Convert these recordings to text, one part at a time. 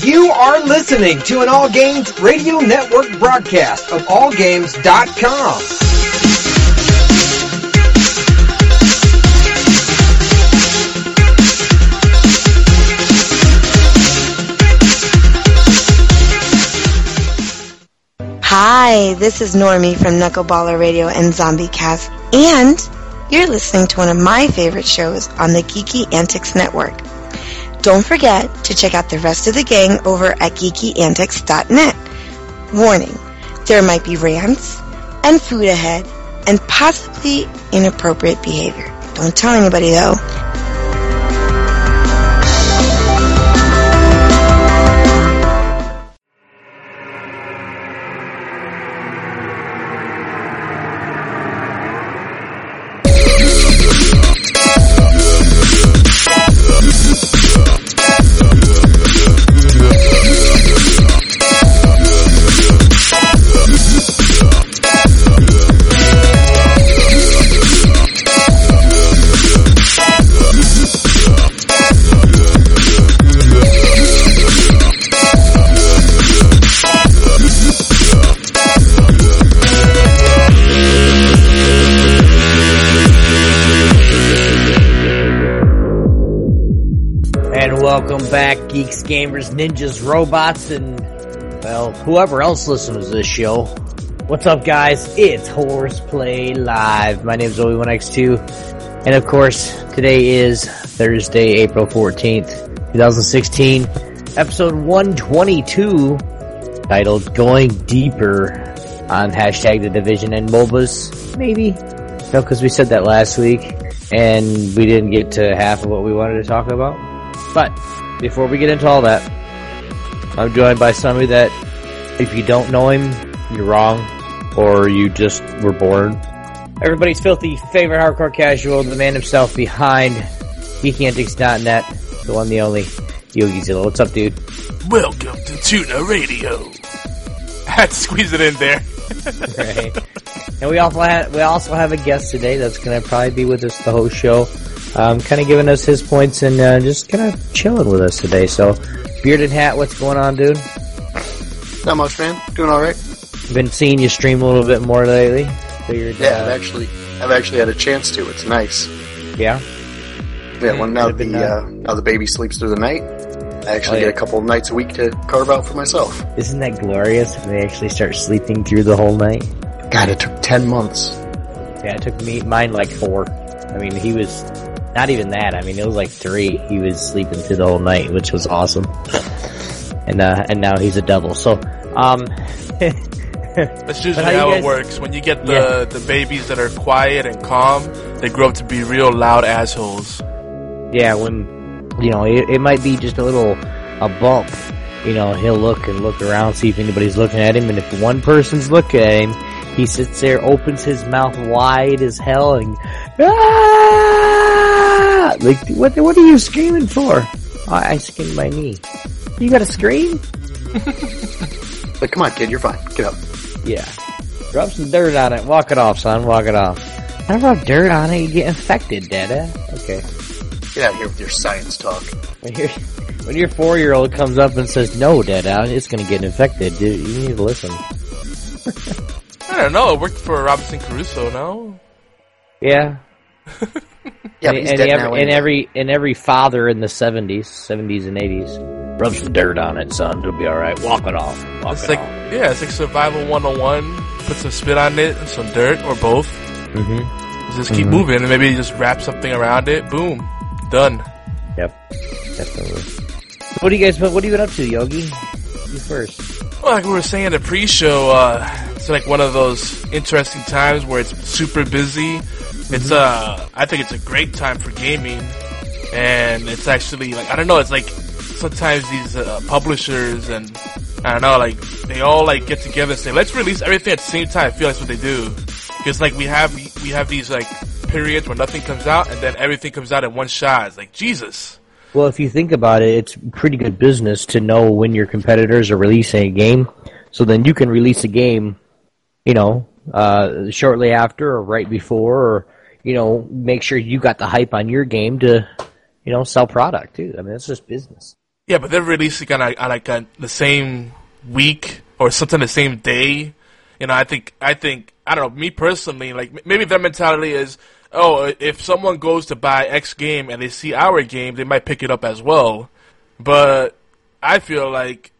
You are listening to an All Games Radio Network broadcast of AllGames.com. Hi, this is Normie from Knuckleballer Radio and Zombie Cast, and you're listening to one of my favorite shows on the Geeky Antics Network. Don't forget to check out the rest of the gang over at geekyantics.net. Warning, there might be rants and food ahead and possibly inappropriate behavior. Don't tell anybody though. Gamers, ninjas, robots, and, well, whoever else listens to this show. What's up, guys? It's Horseplay Live. My name is Obi1X2, and of course, today is Thursday, April 14th, 2016, episode 122, titled Going Deeper on hashtag the division and MOBAs. Maybe. No, because we said that last week, and we didn't get to half of what we wanted to talk about. But before we get into all that, I'm joined by somebody that if you don't know him, you're wrong, or you just were born. Everybody's filthy favorite hardcore casual, the man himself behind GeekyAntics.net, the one, the only, Yogi Zilla. What's up, dude? Welcome to Tuna Radio. I had to squeeze it in there. right. And we also have we also have a guest today that's going to probably be with us the whole show, um, kind of giving us his points and uh, just kind of chilling with us today. So, Beard and Hat, what's going on, dude? Not much, man. Doing all right. Been seeing you stream a little bit more lately. Figured, Yeah, I've uh, actually, I've actually had a chance to. It's nice. yeah. Yeah, well, now the uh, uh, now the baby sleeps through the night. I actually Oh, yeah. get a couple of nights a week to carve out for myself. Isn't that glorious? when They actually start sleeping through the whole night. God, it took ten months. Yeah, it took me mine like four. I mean, he was not even that. I mean, it was like three. He was sleeping through the whole night, which was awesome. And uh, and now he's a devil. So, um, That's usually how how, guys- it works. When you get the, Yeah. the babies that are quiet and calm, they grow up to be real loud assholes. yeah, when you know, it, it might be just a little a bump. You know, he'll look and look around, see if anybody's looking at him, and if one person's looking at him, he sits there, opens his mouth wide as hell, and ah! like, what? What are you screaming for? Oh, I skinned my knee. You got to scream? But come on, kid, you're fine. Get up. Yeah. Drop some dirt on it. Walk it off, son. Walk it off. I don't rub dirt on it. You get infected, Dada. Okay. Get out of here with your science talk. When your when your four year old comes up and says no, Dada, it's gonna get infected. Dude, you need to listen. I don't know. It worked for Robinson Crusoe, no? Yeah. Yeah, and, he's and dead every, now. and every and every father in the seventies, seventies and eighties, rub some dirt on it, son. It'll be all right. Walk it off. Walk It's it like, off. yeah, it's like survival 101. Put some spit on it, and some dirt, or both. Mm-hmm. Just keep Mhm. moving, and maybe just wrap something around it. Boom. Done. Yep. Definitely. What do you guys? What are you been up to, Yogi? You first. Well, like we were saying in the pre-show, uh, it's like one of those interesting times where it's super busy. It's uh, I think it's a great time for gaming, and it's actually like I don't know, it's like sometimes these uh, publishers and I don't know, like they all like get together and say, let's release everything at the same time. I feel like that's what they do, because like we have we have these like periods where nothing comes out, and then everything comes out in one shot. It's like Jesus. Well, if you think about it, it's pretty good business to know when your competitors are releasing a game, so then you can release a game, you know, uh, shortly after or right before, or you know, make sure you got the hype on your game to, you know, sell product too. I mean, it's just business. Yeah, but they're releasing on, on like a, the same week or something the same day. You know, I think I think I don't know. Me personally, like maybe their mentality is, oh, if someone goes to buy X game and they see our game, they might pick it up as well. But I feel like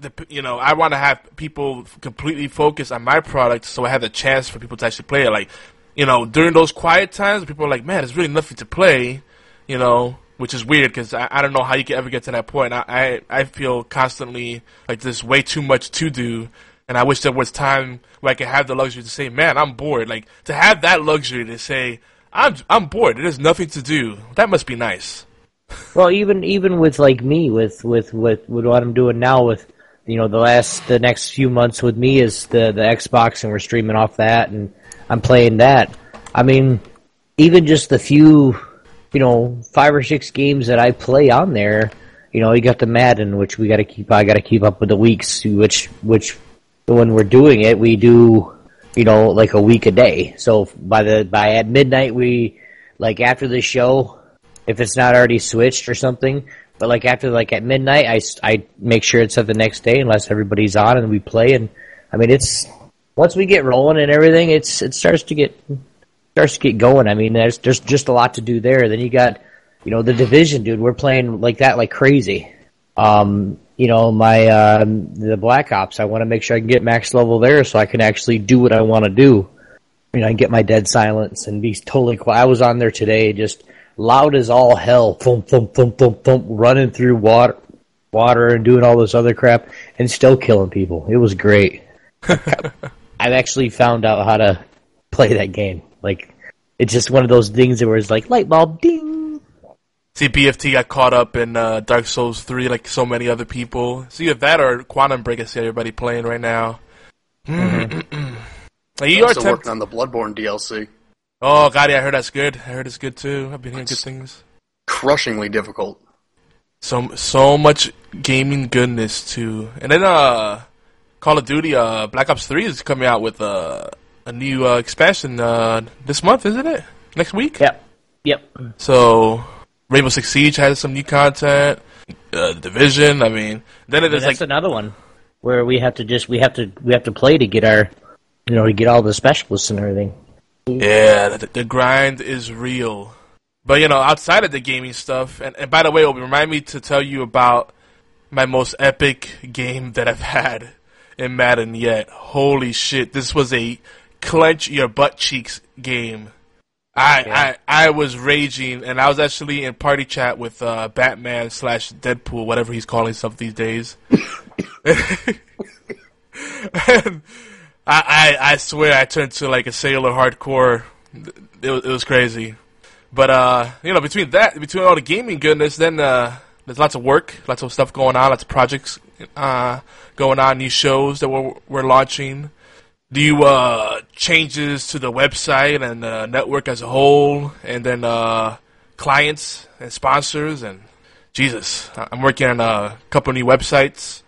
the you know I want to have people completely focus on my product, so I have the chance for people to actually play it. Like, you know, during those quiet times, people are like, man, there's really nothing to play. You know, which is weird because I, I don't know how you can ever get to that point. I, I I feel constantly like there's way too much to do, and I wish there was time where I could have the luxury to say, man, I'm bored. Like to have that luxury to say, I'm I'm bored. There's nothing to do. That must be nice. Well, even even with like me, with with with, with what I'm doing now, with you know the last the next few months with me is the the Xbox, and we're streaming off that, and I'm playing that. I mean, even just the few, you know, five or six games that I play on there, you know, you got the Madden, which we got to keep. I got to keep up with the weeks, which which when we're doing it, we do, you know, like a week a day. So by the by at midnight, we like after the show, if it's not already switched or something. But like after like at midnight, I, I make sure it's at the next day unless everybody's on and we play. And I mean, it's once we get rolling and everything, it's it starts to get starts to get going. I mean, there's there's just a lot to do there. Then you got you know the division, dude. We're playing like that like crazy. Um, you know my um, the Black Ops. I want to make sure I can get max level there so I can actually do what I want to do. You know, I can get my dead silence and be totally quiet. I was on there today, just loud as all hell, thump thump thump thump thump, running through water, water and doing all this other crap, and still killing people. It was great. I've actually found out how to play that game. Like, it's just one of those things where it's like light bulb, ding. See, BFT got caught up in uh, Dark Souls 3 like so many other people. See if that or Quantum Break I see everybody playing right now. Now, you I'm are still tempt- working on the Bloodborne DLC. Oh, God, yeah, I heard that's good. I heard it's good too. I've been hearing good things. Crushingly difficult. So so much gaming goodness too. And then uh Call of Duty uh Black Ops 3 is coming out with uh, a new uh, expansion uh this month, isn't it? Next week? Yep. Yep. So Rainbow Six Siege has some new content. Uh, Division, I mean, then it's like another one where we have to just we have to we have to play to get our you know to get all the specialists and everything. Yeah, the, the grind is real. But you know, outside of the gaming stuff, and, and by the way, it'll remind me to tell you about my most epic game that I've had in Madden yet. Holy shit, this was a clench your butt cheeks game. I, I I was raging, and I was actually in party chat with uh, Batman slash Deadpool, whatever he's calling himself these days. and I, I I swear I turned to like a sailor hardcore. It was, it was crazy. But uh, you know, between that, between all the gaming goodness, then uh, there's lots of work, lots of stuff going on, lots of projects uh, going on, new shows that we're we're launching, new uh, changes to the website and the network as a whole, and then uh, clients and sponsors and Jesus, I'm working on a couple new websites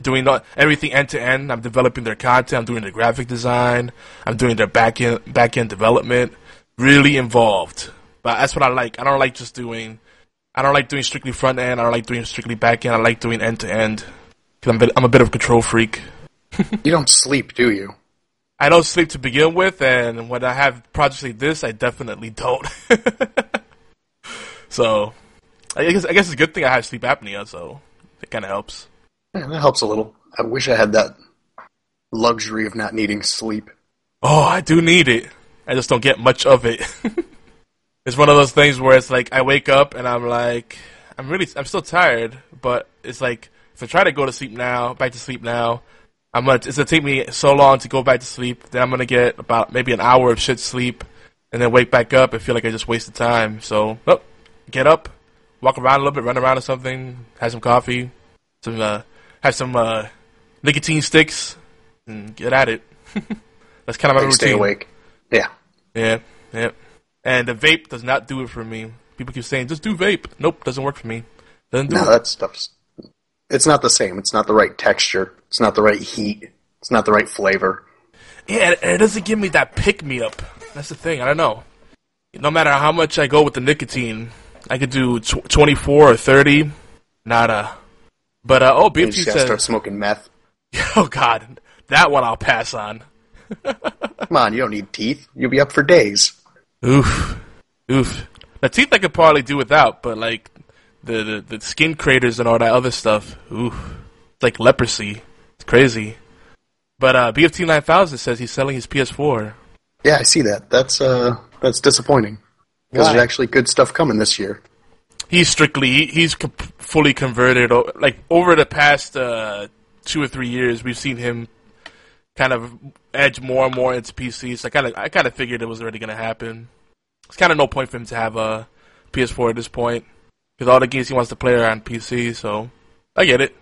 doing everything end to end. I'm developing their content. I'm doing their graphic design. I'm doing their back end back end development. Really involved, but that's what I like. I don't like just doing. I don't like doing strictly front end. I don't like doing strictly back end. I like doing end to end because I'm, I'm a bit of a control freak. You don't sleep, do you? I don't sleep to begin with, and when I have projects like this, I definitely don't. so, I guess I guess it's a good thing I have sleep apnea, so it kind of helps. Yeah, that helps a little. I wish I had that luxury of not needing sleep. Oh, I do need it. I just don't get much of it. it's one of those things where it's like I wake up and I'm like, I'm really, I'm still tired, but it's like if I try to go to sleep now, back to sleep now, I'm gonna, it's gonna take me so long to go back to sleep. Then I'm gonna get about maybe an hour of shit sleep, and then wake back up and feel like I just wasted time. So, oh, get up, walk around a little bit, run around or something, have some coffee, some, uh, have some uh, nicotine sticks, and get at it. That's kind of my Like, routine. stay awake. Yeah. Yeah, yeah. And the vape does not do it for me. People keep saying, just do vape. Nope, doesn't work for me. Doesn't do No, it. that stuff's. It's not the same. It's not the right texture. It's not the right heat. It's not the right flavor. Yeah, and it doesn't give me that pick me up. That's the thing. I don't know. No matter how much I go with the nicotine, I could do tw- 24 or 30. Not Nada. But uh, oh, You BFT start smoking meth. "Oh God, that one I'll pass on." Come on, you don't need teeth. You'll be up for days. Oof, oof. The teeth I could probably do without, but like the the, the skin craters and all that other stuff, oof, it's like leprosy. It's crazy. But uh, BFT nine thousand says he's selling his PS4. Yeah, I see that. That's uh, that's disappointing because there's actually good stuff coming this year. He's strictly he, he's fully converted. Like over the past uh, two or three years, we've seen him kind of edge more and more into PC. So I kind of I kind of figured it was already going to happen. It's kind of no point for him to have a PS4 at this point because all the games he wants to play are on PC. So I get it.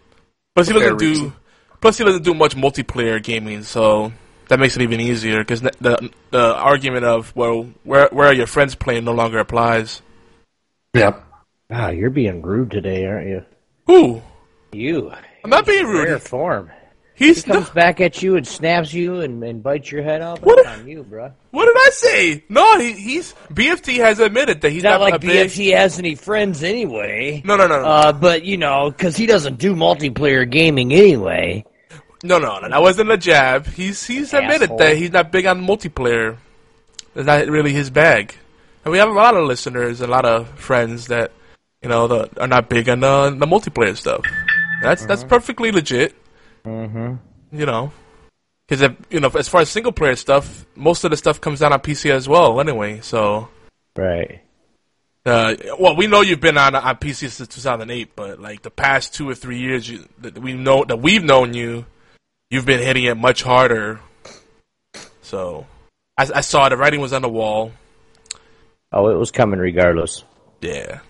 Plus he doesn't do reason. plus he doesn't do much multiplayer gaming, so that makes it even easier because the the argument of well where where are your friends playing no longer applies. Yeah. Wow, you're being rude today, aren't you? Who? You. I'm not being Rare rude. form. He comes back at you and snaps you and, and bites your head off. What on you, bro. what did I say? No, he, he's BFT has admitted that he's not not, like a big. BFT has any friends anyway. No, no, no, no, Uh, but you know, because he doesn't do multiplayer gaming anyway. no, no, no. That wasn't a jab. He's he's admitted Asshole. that he's not big on multiplayer. It's not really his bag. And we have a lot of listeners, a lot of friends that you know that are not big on the, the multiplayer stuff. That's that's perfectly legit. Mm-hmm. You know, because you know as far as single player stuff, most of the stuff comes out on PC as well. Anyway, so. Right. Uh, well, we know you've been on on PC since 2008, but like the past two or three years, you, that we know that we've known you, you've been hitting it much harder. So, I, I saw the writing was on the wall. Oh, it was coming regardless. Yeah,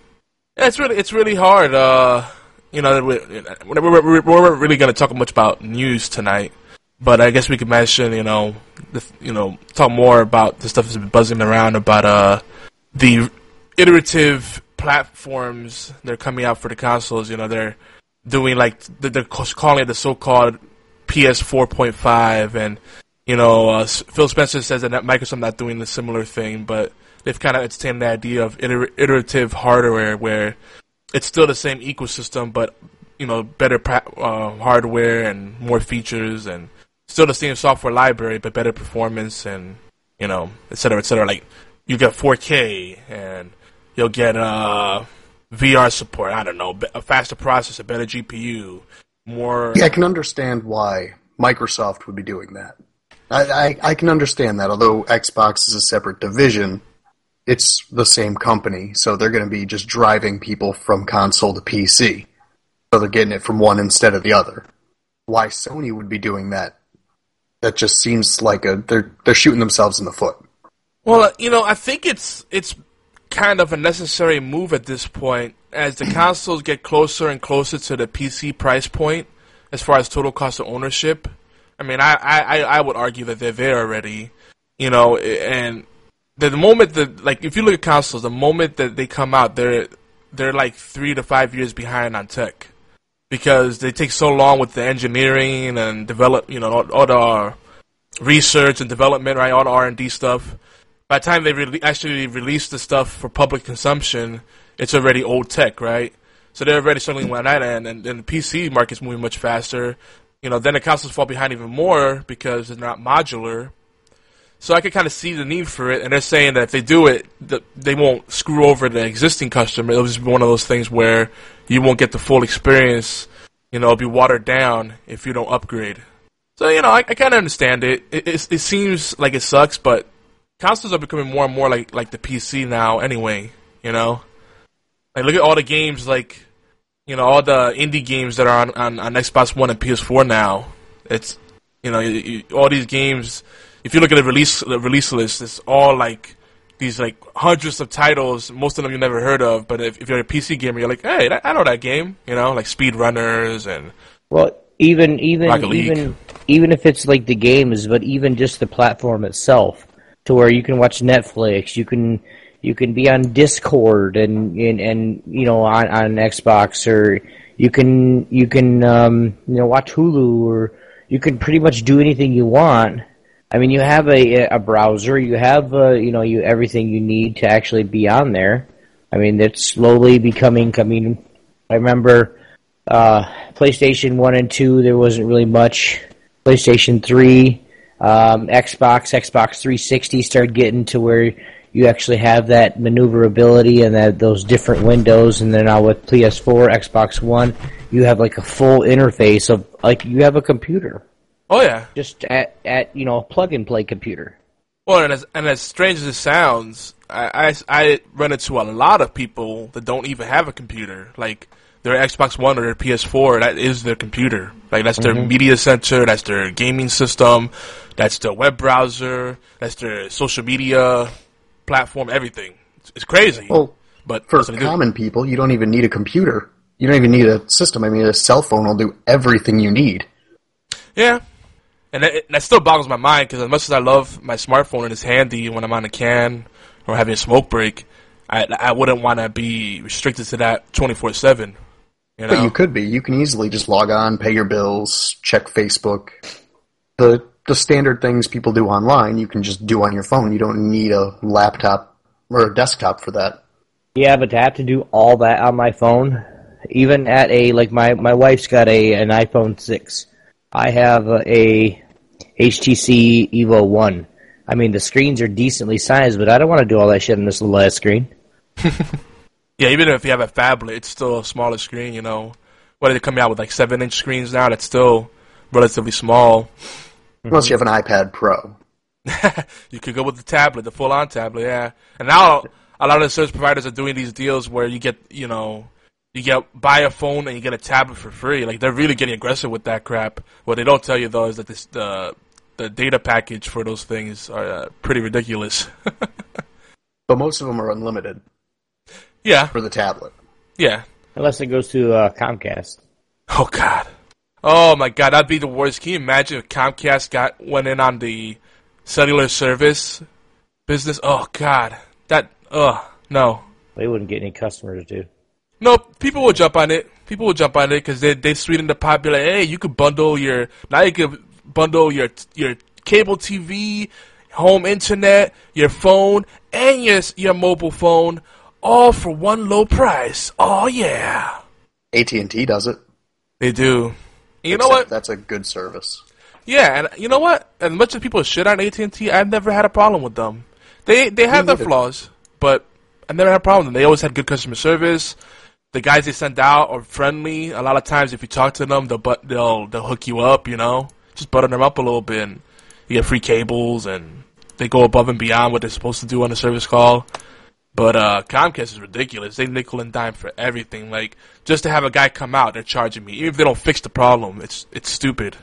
yeah it's really it's really hard. Uh, you know, we're, we're, we weren't really going to talk much about news tonight, but I guess we could mention, you know, the, you know, talk more about the stuff that's been buzzing around about uh the iterative platforms they're coming out for the consoles. You know, they're doing like they're calling it the so-called PS 4.5, and you know, uh, Phil Spencer says that Microsoft not doing the similar thing, but they've kind of entertained the idea of iter- iterative hardware where it's still the same ecosystem, but you know, better uh, hardware and more features, and still the same software library, but better performance, and you know, et cetera, et cetera. Like you get 4K, and you'll get uh, VR support. I don't know, a faster processor, better GPU, more. Yeah, I can understand why Microsoft would be doing that. I, I, I can understand that. Although Xbox is a separate division, it's the same company, so they're going to be just driving people from console to PC. So they're getting it from one instead of the other. Why Sony would be doing that? That just seems like a they're they're shooting themselves in the foot. Well, you know, I think it's it's kind of a necessary move at this point as the consoles get closer and closer to the PC price point as far as total cost of ownership. I mean, I I, I would argue that they're there already, you know, and the, moment that like if you look at consoles, the moment that they come out, they're they're like three to five years behind on tech because they take so long with the engineering and develop, you know, all, all the uh, research and development, right, all the R and D stuff by the time they re- actually release the stuff for public consumption, it's already old tech, right? So they're already struggling on that end, and then the PC market's moving much faster. You know, then the consoles fall behind even more because they're not modular. So I could kind of see the need for it, and they're saying that if they do it, that they won't screw over the existing customer. It'll just be one of those things where you won't get the full experience. You know, it'll be watered down if you don't upgrade. So you know, I, I kind of understand it. It, it. it seems like it sucks, but consoles are becoming more and more like like the PC now. Anyway, you know, like look at all the games, like you know, all the indie games that are on on, on Xbox One and PS4 now. It's you know, you, you, all these games. If you look at the release the release list, it's all like these like hundreds of titles. Most of them you never heard of, but if, if you're a PC gamer, you're like, hey, that, I know that game. You know, like Speedrunners and Well, even even even even if it's like the games, but even just the platform itself, to where you can watch Netflix, you can you can be on Discord and and, and you know on, on Xbox, or you can you can um, you know watch Hulu, or you can pretty much do anything you want. I mean, you have a a browser, you have uh, you know you everything you need to actually be on there. I mean, it's slowly becoming. I mean, I remember Uh, PlayStation 1 and 2, there wasn't really much. PlayStation 3, um, Xbox, Xbox 360 started getting to where you actually have that maneuverability and that those different windows. And then now with PS4, Xbox One, you have like a full interface of like you have a computer, Oh yeah. just at at you know a plug and play computer. Well, and as and as strange as it sounds, I, I, I run into a lot of people that don't even have a computer. Like their Xbox One or their PS4, that is their computer. Like that's their mm-hmm. media center, that's their gaming system, that's their web browser, that's their social media platform, everything. It's, it's crazy. Well, but for that's what common people, you don't even need a computer. You don't even need a system. I mean, a cell phone will do everything you need. Yeah. And that, that still boggles my mind because as much as I love my smartphone and it's handy when I'm on a can or having a smoke break, I, I wouldn't want to be restricted to that 24 7. You know? But you could be. You can easily just log on, pay your bills, check Facebook. The the standard things people do online, you can just do on your phone. You don't need a laptop or a desktop for that. Yeah, but to have to do all that on my phone, even at a like my my wife's got a an iPhone six. I have a, a HTC Evo one. I mean, the screens are decently sized, but I don't want to do all that shit on this little ass screen. yeah, even if you have a phablet, it's still a smaller screen, you know. What are they coming out with, like 7 inch screens now? That's still relatively small. Unless you have an iPad Pro. you could go with the tablet, the full on tablet, yeah. And now a lot of the service providers are doing these deals where you get, you know, you get buy a phone and you get a tablet for free. Like they're really getting aggressive with that crap. What they don't tell you though is that this, the the data package for those things are uh, pretty ridiculous. But most of them are unlimited yeah, for the tablet. yeah. Unless it goes to uh, Comcast. Oh god. Oh my god, that'd be the worst. Can you imagine if Comcast got went in on the cellular service business? Oh god. That ugh no. They wouldn't get any customers, dude. No, people will jump on it. People will jump on it because they they sweeten the pot. Be like, hey, you could bundle your now you could bundle your your cable TV, home internet, your phone, and your your mobile phone, all for one low price. Oh yeah, AT and T does it. they do. You know what? That's a good service. Yeah, and you know what? As much as people shit on AT and T, I've never had a problem with them. They they have their flaws, but I never had a problem with them. They always had good customer service. The guys they send out are friendly. A lot of times, if you talk to them, they'll they'll they'll hook you up. You know, just butter them up a little bit, and you get free cables, and they go above and beyond what they're supposed to do on a service call. But uh, Comcast is ridiculous. They nickel and dime for everything. Like just to have a guy come out, they're charging me. Even if they don't fix the problem, it's it's stupid.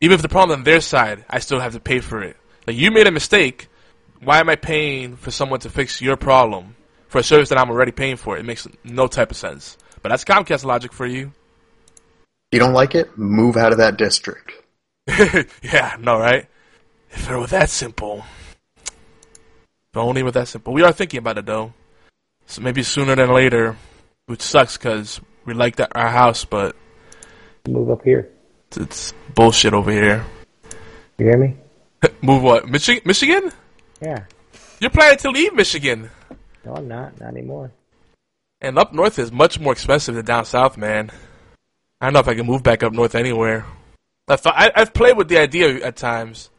Even if the problem on their side, I still have to pay for it. Like you made a mistake. Why am I paying for someone to fix your problem for a service that I'm already paying for? It makes no type of sense. But that's Comcast logic for you. If you don't like it, move out of that district. yeah, no, right? If it were that simple. If only it were that simple. We are thinking about it though. So maybe sooner than later, which sucks because we like that our house, but Move up here. it's, it's bullshit over here. You hear me? Move what? Michigan? Michigan? Yeah. You're planning to leave Michigan, No, I'm not. Not anymore. and up north is much more expensive than down south, man. I don't know if I can move back up north anywhere. I thought I, I've played with the idea at times.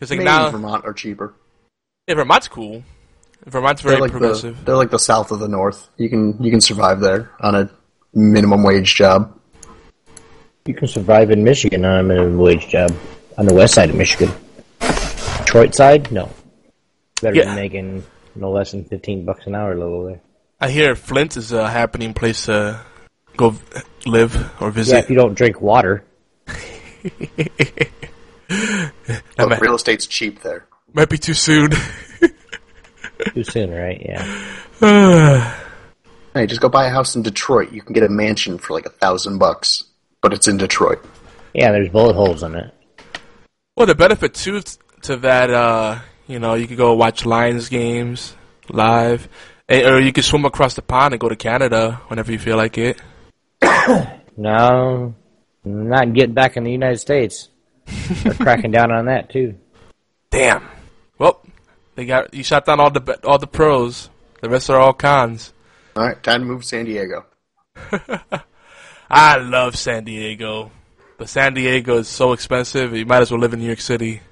Cause like Maine now, and Vermont are cheaper. yeah, Vermont's cool. Vermont's very They're like progressive. the they're like the south of the north. You can you can survive there on a minimum wage job. You can survive in Michigan on a minimum wage job. On the west side of Michigan. Detroit side? No. Better Yeah. than making no less than 15 bucks an hour low there. I hear Flint is a happening place to go live or Yeah, visit. if you don't drink water. That might, real estate's cheap there. might be too soon. Too soon, right? Yeah. Hey, just go buy a house in Detroit. You can get a mansion for like a thousand bucks, but it's in Detroit. Yeah, there's bullet holes in it. well, the benefit too to that, uh, you know, you could go watch Lions games live, Eh, or you could swim across the pond and go to Canada whenever you feel like it. No, not getting back in the United States. They're cracking down on that too. Damn. Well, they got you shot down all the all the pros. The rest are all cons. All right, time to move to San Diego. I love San Diego, but San Diego is so expensive. You might as well live in New York City.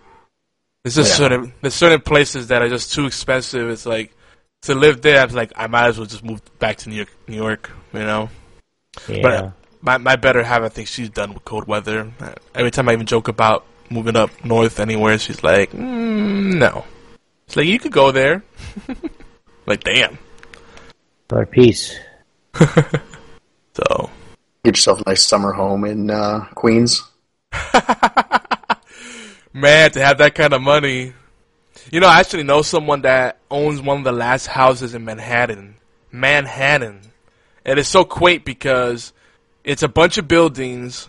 There's just Yeah. certain there's certain places that are just too expensive. It's like to live there. I was like, I might as well just move back to New York. New York, you know. Yeah. But my my better half, I think she's done with cold weather. Every time I even joke about moving up north anywhere, she's like, mm, no. It's like you could go there. like damn. For peace. So Get yourself a nice summer home in uh, Queens. man, to have that kind of money. You know, I actually know someone that owns one of the last houses in Manhattan. Manhattan. And it's so quaint because it's a bunch of buildings,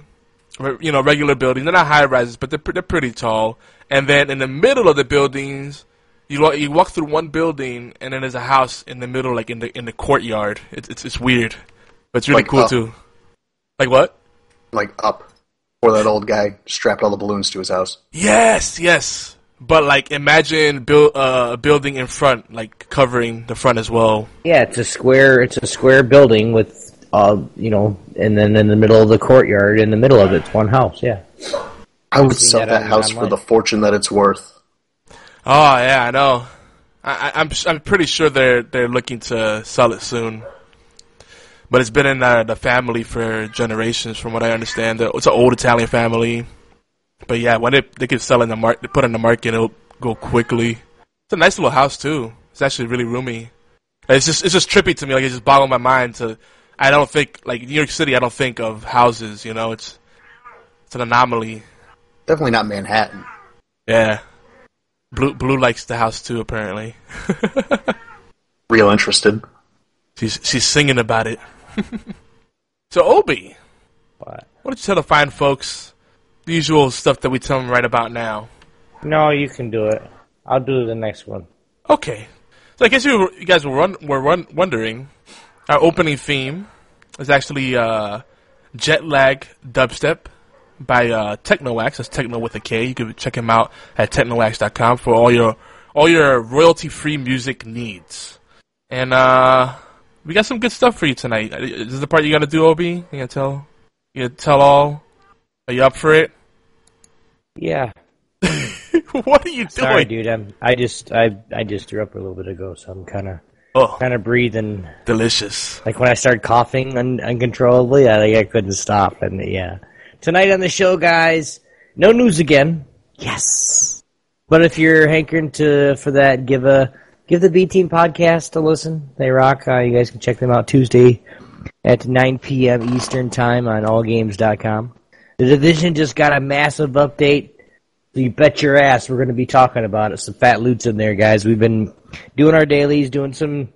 you know, regular buildings. They're not high rises, but they're, they're pretty tall. And then in the middle of the buildings, you walk, you walk through one building, and then there's a house in the middle, like in the in the courtyard. It's it's, it's weird, but it's really Like cool up. too. Like what? Like up. Where that old guy strapped all the balloons to his house. Yes, yes. But like, imagine build uh, a building in front, like covering the front as well. Yeah, it's a square. It's a square building with, uh, you know, and then in the middle of the courtyard, in the middle of it's one house. Yeah. I would sell that that on- house for the fortune that it's worth. Oh yeah, I know. I, I, I'm I'm pretty sure they're they're looking to sell it soon. But it's been in uh, the family for generations, from what I understand. It's an old Italian family. But yeah, when they they could sell in the market, put in the market, it'll go quickly. It's a nice little house too. It's actually really roomy. It's just it's just trippy to me. Like it just boggles my mind. To I don't think like New York City. I don't think of houses. You know, it's it's an anomaly. Definitely not Manhattan. Yeah. Blue Blue likes the house too. Apparently, Real interested. she's she's singing about it. so Obi, But what did you tell the fine folks? The usual stuff that we tell them right about now. no, you can do it. I'll do the next one. Okay. So I guess you, you guys were, run, were run, wondering, our opening theme is actually uh, Jet Lag Dubstep by uh, TeknoAXE. That's Techno with a K. You can check him out at teknoaxe.com for all your all your royalty free music needs. And uh, we got some good stuff for you tonight. Uh, is this the part you gotta do, Obi? You gonna tell? You gonna tell all? Are you up for it? Yeah. what are you Sorry, doing? dude. I'm. I just. I. I just threw up a little bit ago, so I'm kind of. Oh, Kind of breathing. delicious. Like when I started coughing un- uncontrollably, I like I couldn't stop. And yeah, tonight on the show, guys, no news again. Yes, but if you're hankering to for that, give a give the B Team podcast a listen. They rock. Uh, you guys can check them out Tuesday at 9 p.m. Eastern time on AllGames.com. The division just got a massive update. You bet your ass we're going to be talking about it. Some fat loots in there, guys. We've been doing our dailies, doing some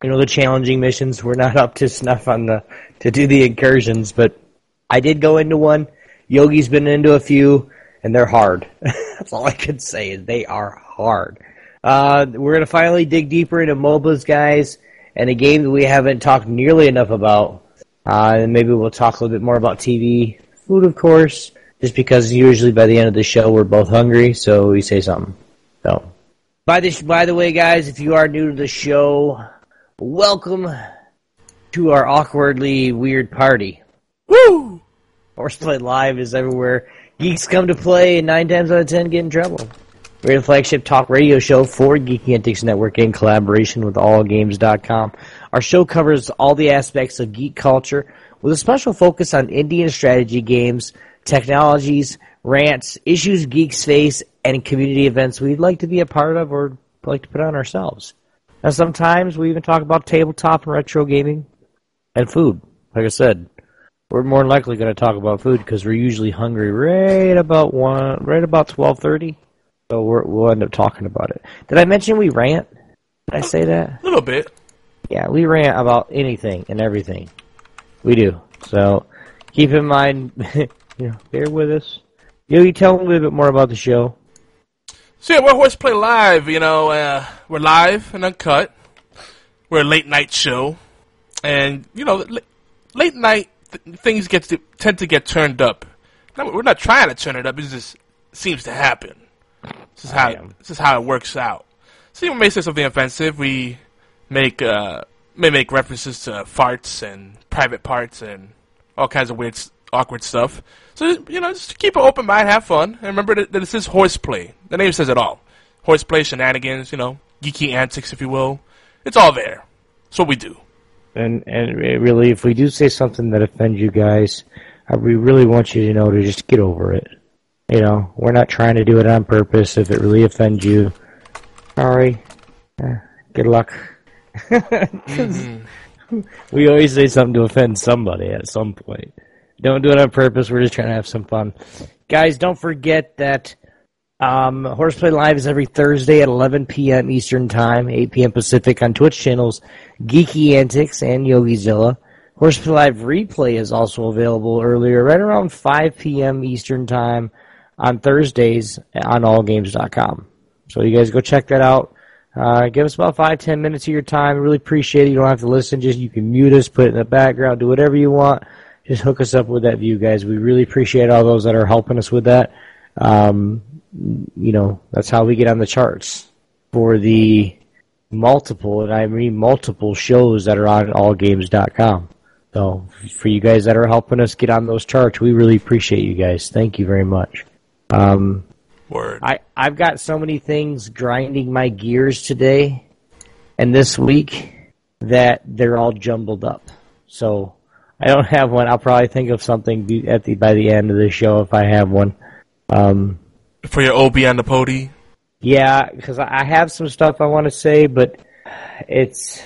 you know the challenging missions. We're not up to snuff on the to do the incursions, but I did go into one. Yogi's been into a few, and they're hard. That's all I can say is they are hard. Uh, we're gonna finally dig deeper into MOBAs, guys, and a game that we haven't talked nearly enough about. Uh, and maybe we'll talk a little bit more about TV, food, of course, just because usually by the end of the show we're both hungry, so we say something. So, by the by the way, guys, if you are new to the show, welcome to our awkwardly weird party. Woo! Horseplay Live is everywhere. Geeks come to play, and nine times out of ten get in trouble. We're the flagship talk radio show for Geeky Antics Network in collaboration with AllGames.com. Our show covers all the aspects of geek culture with a special focus on Indian strategy games, technologies, rants, issues geeks face, and community events we'd like to be a part of or like to put on ourselves. Now, sometimes we even talk about tabletop and retro gaming and food. Like I said, we're more likely going to talk about food because we're usually hungry right about one, right about twelve thirty. So we're, we'll end up talking about it. Did I mention we rant? Did I say that? A little bit. Yeah, we rant about anything and everything. We do. So keep in mind, you know, bear with us. Yo, you tell them a little bit more about the show. So yeah, we're Horseplay Live. You know, uh, we're live and uncut. We're a late night show, and you know, late night th- things get to, tend to get turned up. Now, we're not trying to turn it up; it just seems to happen. This is how this is how it works out. So we may say something offensive. We make uh, may make references to farts and private parts and all kinds of weird, awkward stuff. So you know, just keep an open mind, have fun, and remember that, that this is horseplay. The name says it all. Horseplay, shenanigans, you know, geeky antics, if you will. It's all there. It's what we do. And and really, if we do say something that offends you guys, uh, we really want you to know to just get over it. You know, we're not trying to do it on purpose. If it really offends you, sorry. Uh, good luck. mm-hmm. We always say something to offend somebody at some point. Don't do it on purpose. We're just trying to have some fun. Guys, don't forget that um, Horseplay Live is every Thursday at 11 p.m. Eastern Time, 8 p.m. Pacific on Twitch channels Geeky Antics and YogiZilla. Horseplay Live replay is also available earlier, right around 5 p.m. Eastern Time on Thursdays on AllGames.com. So you guys go check that out. Uh, give us about five, ten minutes of your time. Really appreciate it. You don't have to listen. Just you can mute us, put it in the background, do whatever you want. Just hook us up with that view, guys. We really appreciate all those that are helping us with that. Um, you know, that's how we get on the charts for the multiple, and I mean multiple shows that are on allgames.com. So for you guys that are helping us get on those charts, we really appreciate you guys. Thank you very much. Um, Word. I, I've got so many things grinding my gears today and this week that they're all jumbled up. So I don't have one. I'll probably think of something at the by the end of the show if I have one. Um, For your OB on the pody? Yeah, because I have some stuff I want to say, but it's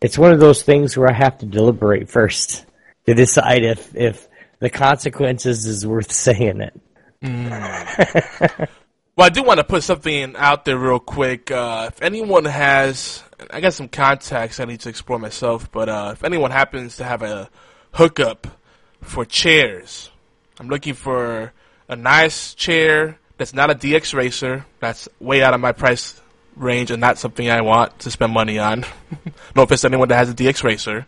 it's one of those things where I have to deliberate first to decide if if the consequences is worth saying it. Mm. well, I do want to put something out there real quick. Uh, if anyone has, I got some contacts I need to explore myself, but uh, if anyone happens to have a hookup for chairs, I'm looking for a nice chair that's not a DX racer. That's way out of my price range and not something I want to spend money on. no offense to anyone that has a DX racer.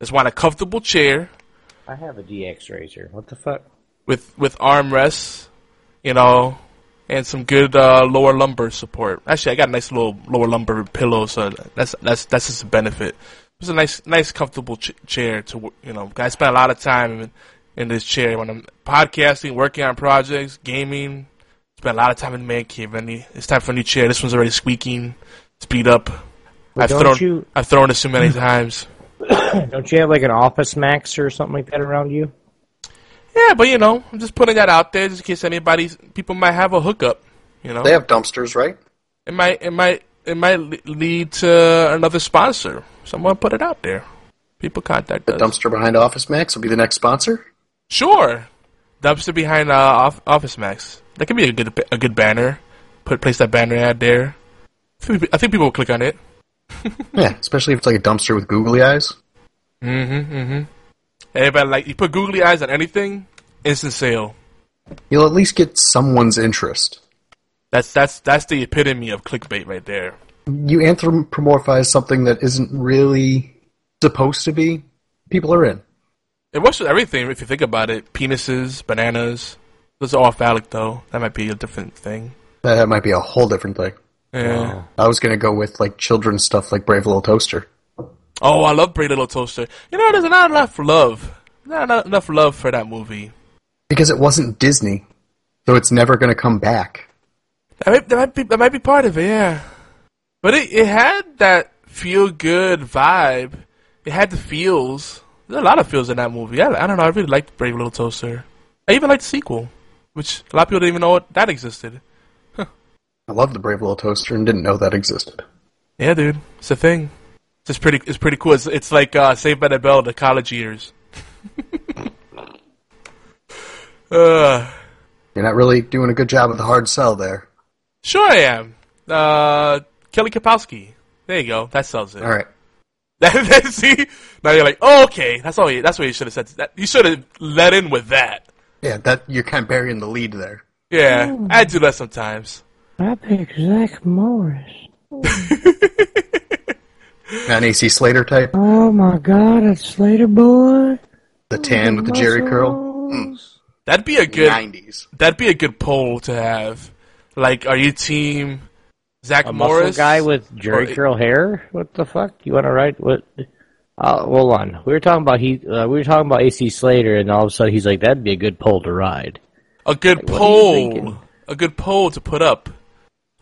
Just want a comfortable chair. I have a DX racer. What the fuck? With with armrests, you know, and some good uh, lower lumbar support. Actually, I got a nice little lower lumbar pillow, so that's that's that's just a benefit. It's a nice nice comfortable ch- chair to you know. I spend a lot of time in, in this chair when I'm podcasting, working on projects, gaming. Spend a lot of time in the man cave. And it's time for a new chair. This one's already squeaking. Speed up. Well, I've thrown you... I've thrown this too many times. don't you have like an Office Max or something like that around you? Yeah, but you know, I'm just putting that out there just in case anybody, people might have a hookup. You know, they have dumpsters, right? It might, it might, it might lead to another sponsor. Someone put it out there. People contact the us. dumpster behind Office Max will be the next sponsor. Sure, dumpster behind uh, Office Max. That could be a good, a good banner. Put place that banner ad there. I think people will click on it. yeah, especially if it's like a dumpster with googly eyes. Mm-hmm. Mm-hmm. Everybody like you put googly eyes on anything, instant sale. You'll at least get someone's interest. That's that's that's the epitome of clickbait right there. You anthropomorphize something that isn't really supposed to be. People are in. It works with everything if you think about it. Penises, bananas. Those are all phallic though. That might be a different thing. That might be a whole different thing. Yeah. I was gonna go with like children's stuff like Brave Little Toaster. Oh, I love Brave Little Toaster. You know, there's not enough love. Not, enough love for that movie. Because it wasn't Disney, so it's never going to come back. That might, that might be that might be part of it, yeah. But it it had that feel good vibe. It had the feels. There's a lot of feels in that movie. I, I don't know. I really liked Brave Little Toaster. I even liked the sequel, which a lot of people didn't even know that existed. Huh. I love the Brave Little Toaster and didn't know that existed. Yeah, dude, it's a thing. It's pretty. It's pretty cool. It's, it's like uh, Saved by the Bell, the college years. uh, You're not really doing a good job with the hard sell there. Sure, I am. Uh, Kelly Kapowski. There you go. That sells it. All right. See, now you're like, oh, okay. That's all. You, that's what you should have said. That, you should have let in with that. Yeah, that you're kind of burying the lead there. Yeah, I do that sometimes. I pick Zach Morris. An AC Slater type? Oh my god, a Slater boy. The tan with the Jheri curl? Mm. That'd be a good 90s. That'd be a good poll to have. Like, are you team Zach a Morris? guy with Jheri or, curl hair? What the fuck? You want to write what? Uh, hold on. We were talking about he. Uh, we were talking about AC Slater, and all of a sudden he's like, "That'd be a good poll to ride." A good what are you poll. A good poll to put up.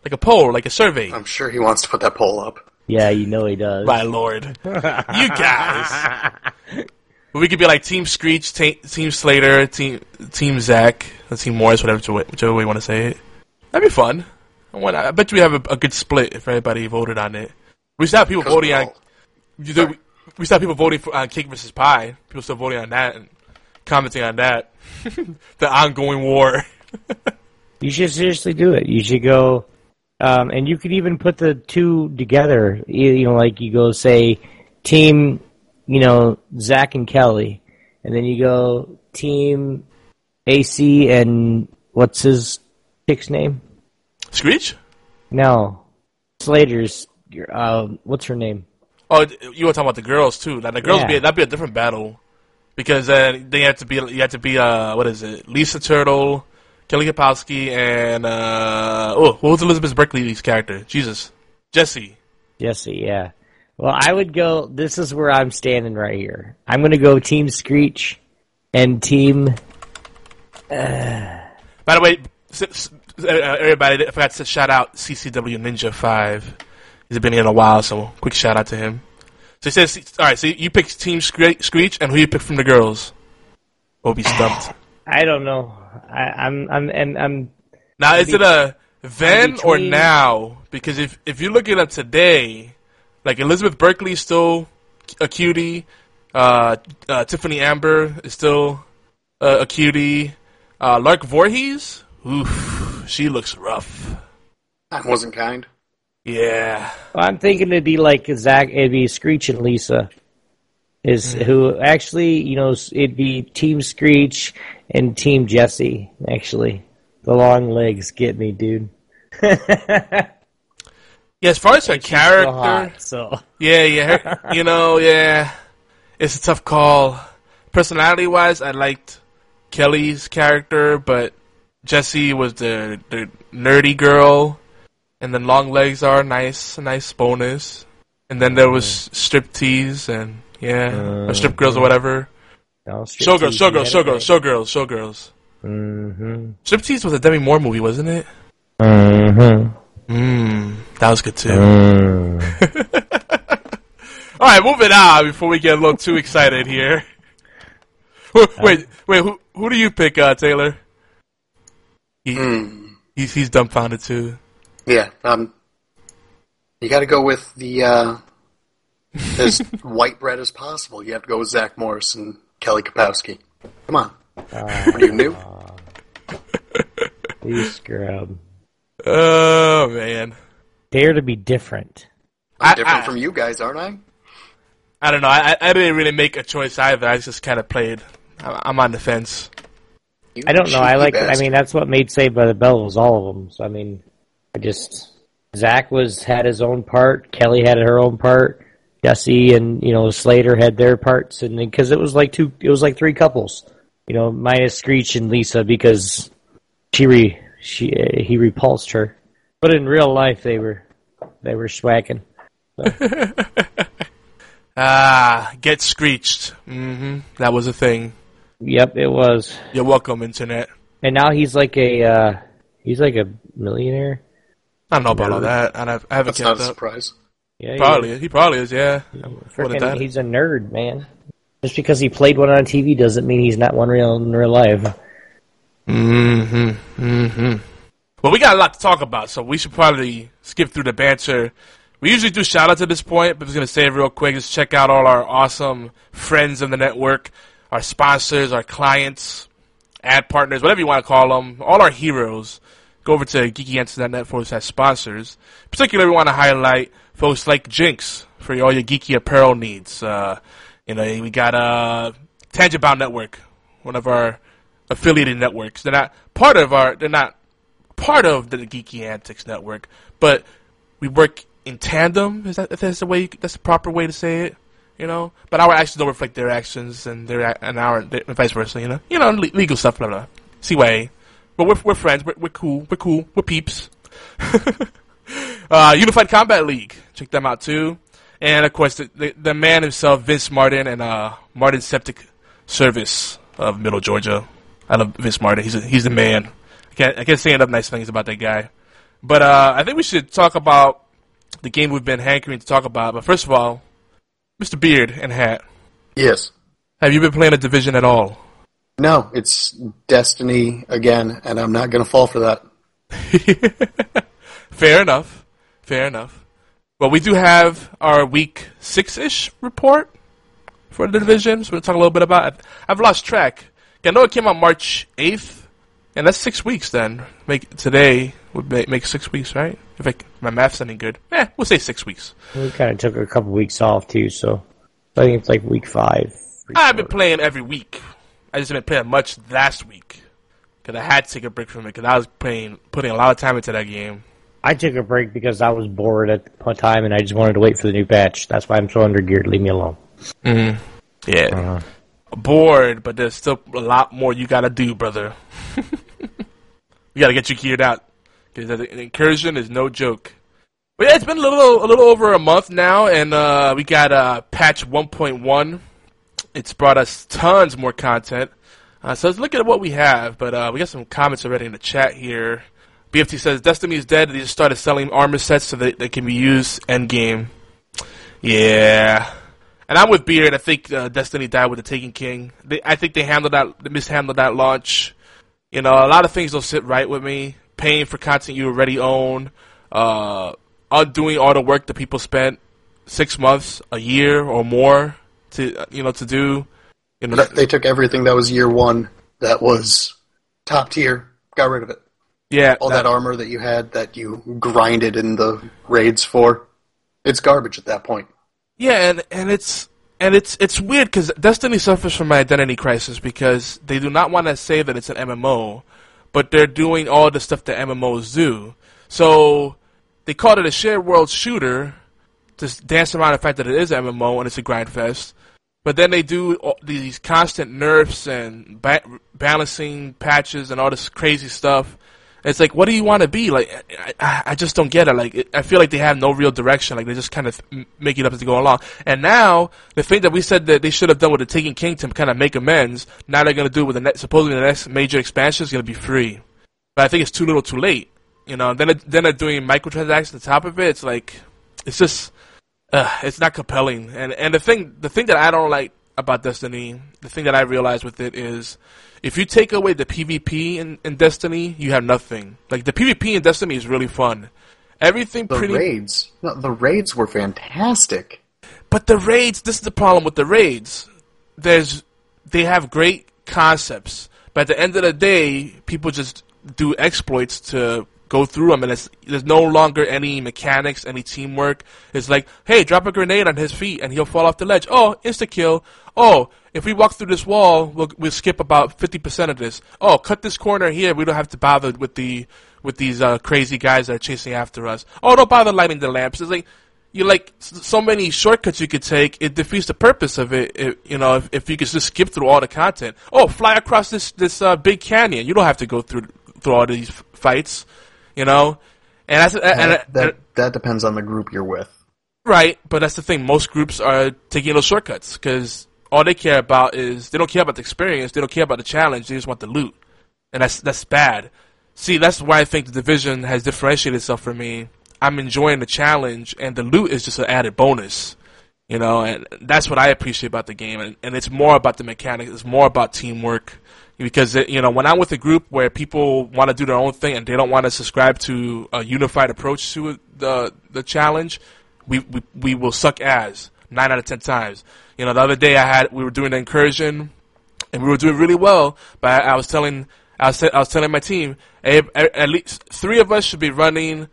Like a poll, like a survey. I'm sure he wants to put that poll up. Yeah, you know he does. My lord. you guys. We could be like Team Screech, ta- Team Slater, Team Team Zach, or Team Morris, whatever, whichever way you want to say it. That'd be fun. I, want, I bet you we have a, a good split if everybody voted on it. We used to have people voting on. You know, we, we used have people voting for on Cake versus Pie. People still voting on that and commenting on that. the ongoing war. You should seriously do it. You should go, um, and you could even put the two together. You, you know, like you go say, team, you know, Zach and Kelly, and then you go team AC and what's his chick's name? Screech? No, Slater's. Uh, what's her name? Oh, you were talking about the girls too. Now the girls Yeah. be that'd be a different battle because uh, they have to be you have to be uh what is it? Lisa Turtle, Kelly Kapowski, and uh oh what was Elizabeth Berkley's character? Jesus, Jesse. Jesse. Yeah. Well, I would go. This is where I'm standing right here. I'm going to go Team Screech and Team. By the way, uh, everybody, I forgot to shout out CCW Ninja Five. He's been here in a while, so quick shout out to him. So he says, all right. So you pick Team Screech, and who you pick from the girls? We'll be stumped. I don't know. I, I'm. I'm. I'm. I'm Now, is it a then or now? Because if if you look at it up today, like Elizabeth Berkley is still a cutie, uh, uh, Tiffani Amber is still uh, a cutie, uh, Lark Voorhees, oof, she looks rough. That wasn't kind. Yeah, I'm thinking it'd be like Zach. It'd be Screech and Lisa. Is who actually? You know, it'd be Team Screech and Team Jesse. Actually, the long legs get me, dude. yeah. As far as her So character, hot, so yeah, yeah, her, you know, yeah, it's a tough call. Personality wise, I liked Kelly's character, but Jesse was the the nerdy girl, and then long legs are nice, a nice bonus. And then there was mm-hmm. striptease and yeah, or strip girls or mm-hmm. whatever. No, Showgirls, showgirls, showgirls, showgirls, showgirls. Mm-hmm. Striptease was a Demi Moore movie, wasn't it? Mm-hmm. Mmm, that was good too. Mm. All right, moving on before we get a little too excited here. Wait, wait, wait who who do you pick, uh, Taylor? He, Hmm. he's he's dumbfounded too. Yeah, um, you got to go with the uh, as white bread as possible. You have to go with Zach Morris and Kelly Kapowski. Come on, what are you new? You scrub. Oh man, Dare to be different. I'm I- different I- from you guys, aren't I? I don't know. I I didn't really make a choice either. I just kind of played. I- I'm on the fence. You I don't know. I cheeky like. I mean, that's what made Saved by the Bell was all of them. So I mean, I just Zach was had his own part. Kelly had her own part. Jesse and you know Slater had their parts, and because it was like two, it was like three couples. You know, minus Screech and Lisa because she re she uh, he repulsed her, but in real life they were they were swacking. Ah, get screeched. hmm That was a thing. Yep, it was. You're welcome, internet. And now he's like a uh he's like a millionaire. I don't know about all that. I have- I haven't That's not kept a up. surprise. Yeah, he Probably, is. he probably is. Yeah. Frickin' he's a nerd, man. Just because he played one on TV doesn't mean he's not one real in real life. Mm-hmm. Mm-hmm. Well, we got a lot to talk about, so we should probably skip through the banter. We usually do shout outs at this point, but I'm just gonna say it real quick. Just check out all our awesome friends in the network, our sponsors, our clients, ad partners, whatever you want to call them, all our heroes. Go over to geekyantics.net for us as sponsors. Particularly, we want to highlight folks like Jinx for all your geeky apparel needs. Uh, you know, we got uh, Bound Network, one of our affiliated networks. They're not part of our. They're not part of the Geeky Antics network, but we work in tandem. Is that that's the way? That's the proper way to say it. You know, but our actions don't reflect their actions, and their and our and vice versa. You know, you know, legal stuff, blah blah. CYA. But we're we're friends. We're, we're cool. We're cool. We're peeps. uh, Unified Combat League. Check them out too. and of course the, the, the man himself, Vince Martin, and uh, Martin Septic Service of Middle Georgia. I love Vince Martin. He's a, he's the man. I can't I can't say enough nice things about that guy. But uh, I think we should talk about the game we've been hankering to talk about. But first of all, Mr. Beard and Hat, Yes. have you been playing a division at all? No, it's Destiny again, and I'm not going to fall for that. Fair enough. Fair enough. Well, we do have our week six ish report for the division. So we'll talk a little bit about it. I've lost track. I know it came out March 8th, and that's six weeks then. Make Today would make, make six weeks, right? If I, my math's any good. Eh, we'll say six weeks. We kind of took a couple weeks off too, so I think it's like week five. I've been playing every week. I just didn't playing much last week. Because I had to take a break from it, because I was playing, putting a lot of time into that game. I took a break because I was bored at the time and I just wanted to wait for the new patch. That's why I'm so under geared. Leave me alone. Yeah. Uh, bored, but there's still a lot more you gotta do, brother. we gotta get you geared out because the incursion is no joke. But yeah, it's been a little, a little over a month now, and uh, we got uh, patch 1.1. It's brought us tons more content. Uh, so let's look at what we have. But uh, we got some comments already in the chat here. BFT says Destiny is dead. They just started selling armor sets so that they can be used end game. Yeah. And I'm with Beard. I think uh, Destiny died with the Taken King. They, I think they handled that, they mishandled that launch. You know, a lot of things don't sit right with me. Paying for content you already own, uh, undoing all the work that people spent six months, a year, or more to you know to do. You know, They took everything that was year one that was top tier, got rid of it. yeah, All that armor that you had that you grinded in the raids for, it's garbage at that point. Yeah, and and it's and it's it's weird because Destiny suffers from an identity crisis because they do not want to say that it's an MMO, but they're doing all the stuff that MMOs do. So they called it a shared world shooter to dance around the fact that it is an MMO and it's a grind fest. But then they do these constant nerfs and ba- balancing patches and all this crazy stuff. It's like, what do you want to be? Like, I, I, just don't get it. Like, it, I feel like they have no real direction. Like, they just kind of make it up as they go along. And now, the thing that we said that they should have done with the Taken King to kind of make amends, now they're going to do with the next, supposedly the next major expansion is going to be free. But I think it's too little too late. You know, then, then they're doing microtransactions on top of it. It's like, it's just, uh, it's not compelling. And and the thing the thing that I don't like about Destiny, the thing that I realize with it is, if you take away the PvP in, in Destiny, you have nothing. Like the PvP in Destiny is really fun. Everything The pretty, raids, no, the raids were fantastic. but the raids. This is the problem with the raids. There's they have great concepts, but at the end of the day, people just do exploits to go through them, and it's, there's no longer any mechanics, any teamwork. It's like, hey, drop a grenade on his feet, and he'll fall off the ledge. Oh, insta kill. Oh, if we walk through this wall, we'll, we'll skip about fifty percent of this. Oh, cut this corner here. We don't have to bother with the with these uh, crazy guys that are chasing after us. Oh, don't bother lighting the lamps. It's like you like so many shortcuts you could take. It defeats the purpose of it. it you know, if, if you could just skip through all the content. Oh, fly across this this uh, big canyon. You don't have to go through through all these fights. You know, and that's and, and, that, that, and- that depends on the group you're with. right. But that's the thing. Most groups are taking those shortcuts because all they care about is they don't care about the experience. They don't care about the challenge. They just want the loot, and that's that's bad. See, that's why I think the division has differentiated itself for me. I'm enjoying the challenge, and the loot is just an added bonus. You know, and that's what I appreciate about the game, and, and it's more about the mechanics. It's more about teamwork, because you know when I'm with a group where people want to do their own thing and they don't want to subscribe to a unified approach to the the challenge, we we we will suck ass nine out of ten times. You know, the other day I had we were doing the incursion, and we were doing really well, but I, I was telling I was, I was telling my team, hey, at least three of us should be running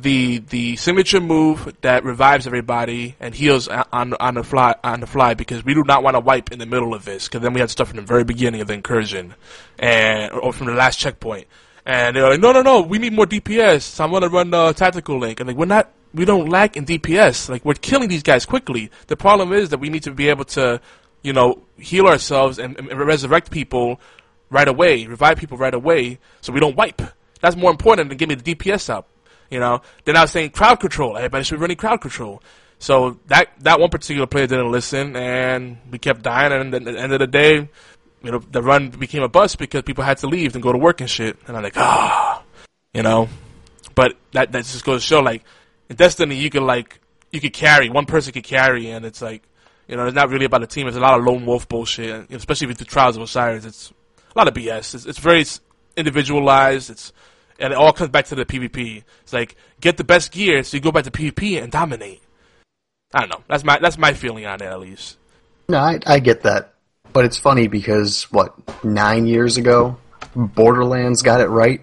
the the signature move that revives everybody and heals on on the fly on the fly because we do not want to wipe in the middle of this because then we had stuff from the very beginning of the incursion and or from the last checkpoint. And they're like no no no we need more DPS so I'm gonna run the tactical link. And like we're not we don't lack in DPS like we're killing these guys quickly. The problem is that we need to be able to you know heal ourselves and, and resurrect people right away revive people right away so we don't wipe. That's more important than getting the DPS up you know, they're was saying crowd control. Everybody should be running crowd control. So that that one particular player didn't listen, and we kept dying. And at the end of the day, you know, the run became a bust because people had to leave and go to work and shit. And I'm like, ah, you know. But that that just goes to show, like, in Destiny, you could like you could carry one person could carry, and it's like, you know, it's not really about a team. It's a lot of lone wolf bullshit, especially with the Trials of Osiris. It's a lot of BS. It's, it's very individualized. It's and it all comes back to the PvP. It's like get the best gear, so you go back to PvP and dominate. I don't know. That's my that's my feeling on it at least. No, I, I get that, but it's funny because what nine years ago, Borderlands got it right,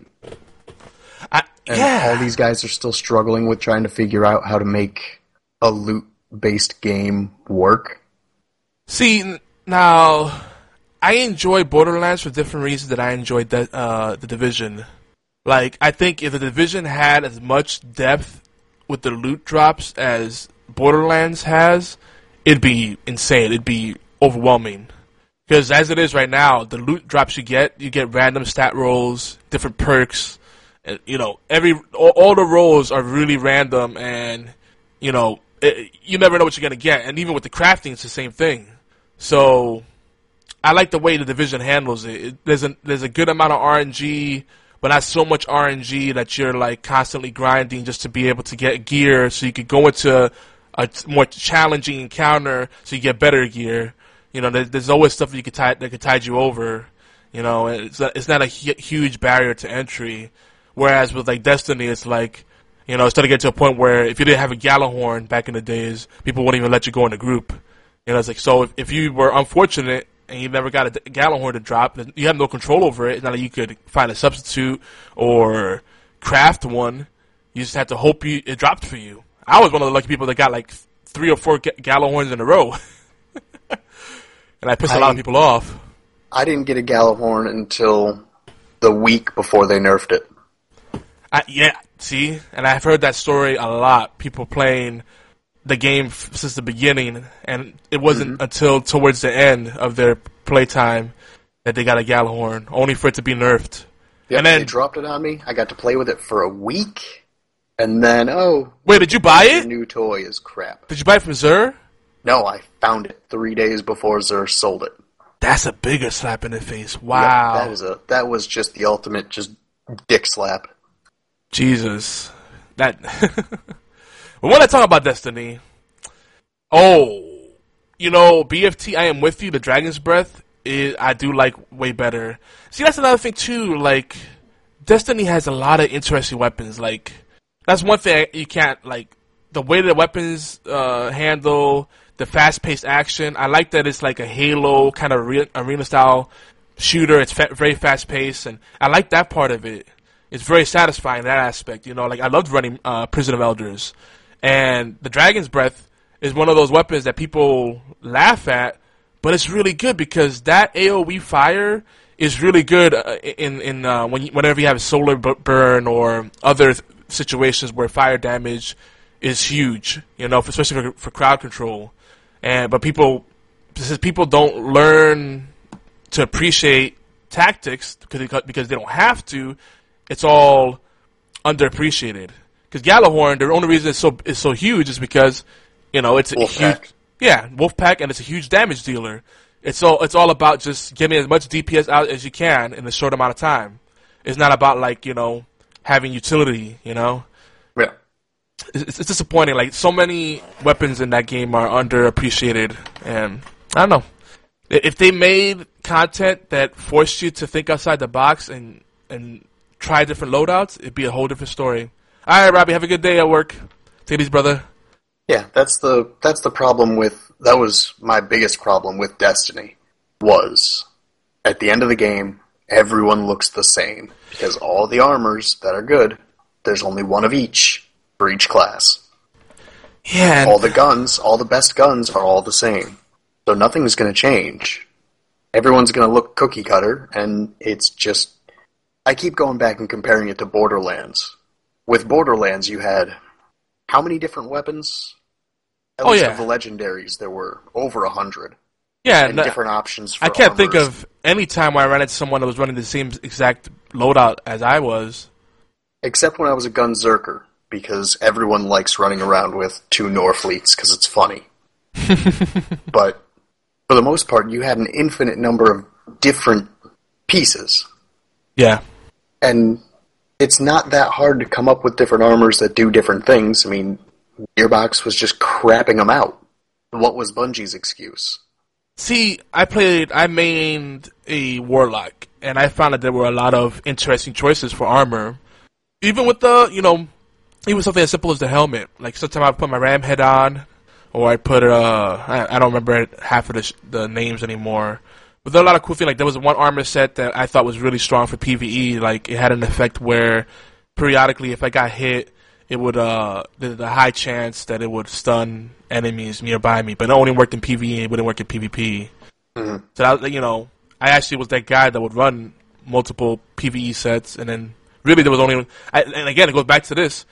I, and yeah. all these guys are still struggling with trying to figure out how to make a loot-based game work. See now, I enjoy Borderlands for different reasons that I enjoyed the uh, the Division. Like I think if the Division had as much depth with the loot drops as Borderlands has, it'd be insane. It'd be overwhelming. Because as it is right now, the loot drops you get, you get random stat rolls, different perks, and you know every all, all the rolls are really random, and you know it, you never know what you're gonna get. And even with the crafting, it's the same thing. So I like the way the division handles it. it there's a there's a good amount of RNG, but not so much RNG that you're like constantly grinding just to be able to get gear, so you could go into a more challenging encounter, so you get better gear. You know, there's, always stuff that you could tide that could tide you over. You know, it's not, it's not a huge barrier to entry. Whereas with like Destiny, it's like you know, it's starting to get to a point where if you didn't have a Gjallarhorn back in the days, people wouldn't even let you go in a group. You know, it's like so if, if you were unfortunate and you never got a Gjallarhorn to drop, you have no control over it. It's not like you could find a substitute or craft one. You just had to hope you it dropped for you. I was one of the lucky people that got like three or four Ga- Gjallarhorns in a row, and I pissed a lot of people off. I didn't get a Gjallarhorn until the week before they nerfed it. I, yeah, see, and I've heard that story a lot. People playing the game since the beginning, and it wasn't mm-hmm. until towards the end of their playtime that they got a Gjallarhorn, only for it to be nerfed. Yep, and then, they dropped it on me. I got to play with it for a week, and then oh, wait, did you buy it? new toy is crap. Did you buy it from Xur? No, I found it three days before Xur sold it. That's a bigger slap in the face. Yep, Wow, that is a that was just the ultimate just dick slap. Jesus, that. but when I talk about Destiny, oh, you know, BFT, I am with you. The Dragon's Breath, I do like way better. See, that's another thing too. Like, Destiny has a lot of interesting weapons. Like, that's one thing you can't like. The way the weapons uh, handle the fast-paced action, I like that it's like a Halo kind of re- arena style shooter. It's fa- very fast-paced, and I like that part of it it's very satisfying that aspect. You know, like I loved running uh, Prison of Elders, and the Dragon's Breath is one of those weapons that people laugh at, but it's really good because that AOE fire is really good uh, in in uh, when you, whenever you have solar burn or other th- situations where fire damage is huge. You know, especially for, for crowd control. And but people, since people don't learn to appreciate tactics because because they don't have to, it's all underappreciated. Because Gjallarhorn, the only reason it's so it's so huge is because you know it's a huge yeah Wolfpack and it's a huge damage dealer. It's all it's all about just getting as much DPS out as you can in a short amount of time. It's not about like you know having utility. You know, Yeah. it's, it's disappointing. Like so many weapons in that game are underappreciated, and I don't know if they made content that forced you to think outside the box and and try different loadouts, it'd be a whole different story. All right, Robbie, have a good day at work. Take it easy, brother. Yeah, that's the that's the problem with that was my biggest problem with Destiny was at the end of the game everyone looks the same because all the armors that are good there's only one of each for each class. Yeah, and- All the guns, all the best guns are all the same. So nothing's going to change. Everyone's going to look cookie cutter and it's just I keep going back and comparing it to Borderlands. With Borderlands you had how many different weapons? At Oh, least yeah. of the legendaries there were over a hundred. yeah, And no- uh, different options for I can't think of any time where I ran into someone that was running the same exact loadout as I was. except when I was a gunzerker. because everyone likes running around with two Norfleets because it's funny. but for the most part, you had an infinite number of different pieces. Yeah. And it's not that hard to come up with different armors that do different things. I mean, Gearbox was just crapping them out. What was Bungie's excuse? See, I played, I mained a Warlock, and I found that there were a lot of interesting choices for armor. Even with the, you know, even something as simple as the helmet. Like sometimes I put my ram head on, or I put, uh, I, I don't remember half of the, sh- the names anymore. But there are a lot of cool things. Like there was one armor set that I thought was really strong for PVE. Like it had an effect where periodically, if I got hit, it would uh there's a high chance that it would stun enemies nearby me, but it only worked in PvE. It wouldn't work in PvP. Mm-hmm. So that, you know, I actually was that guy that would run multiple PvE sets, and then really there was only. I, and again, it goes back to this.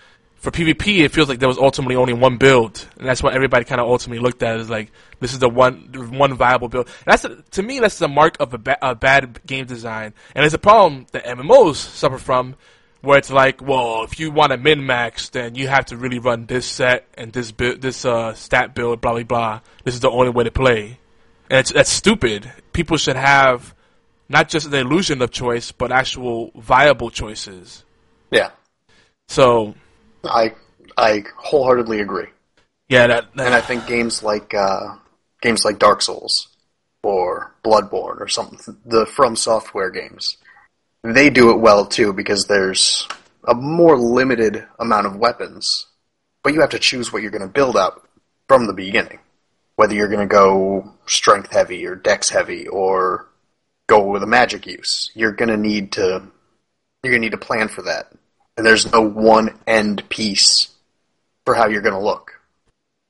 For PvP, it feels like there was ultimately only one build, and that's what everybody kind of ultimately looked at. Is like this is the one one viable build. And that's a, to me that's the mark of a, ba- a bad game design, and it's a problem that MMOs suffer from where it's like, well, if you want to min max, then you have to really run this set and this build, this uh, stat build, blah blah blah. This is the only way to play, and it's that's stupid. People should have not just the illusion of choice, but actual viable choices. Yeah, So I I wholeheartedly agree. yeah, that, that And I think games like uh, games like Dark Souls or Bloodborne or something, the From Software games, they do it well too because there's a more limited amount of weapons, but you have to choose what you're going to build up from the beginning. Whether you're going to go strength heavy or dex heavy or go with a magic use, you're going to need to you're going to need to plan for that. And there's no one end piece for how you're going to look.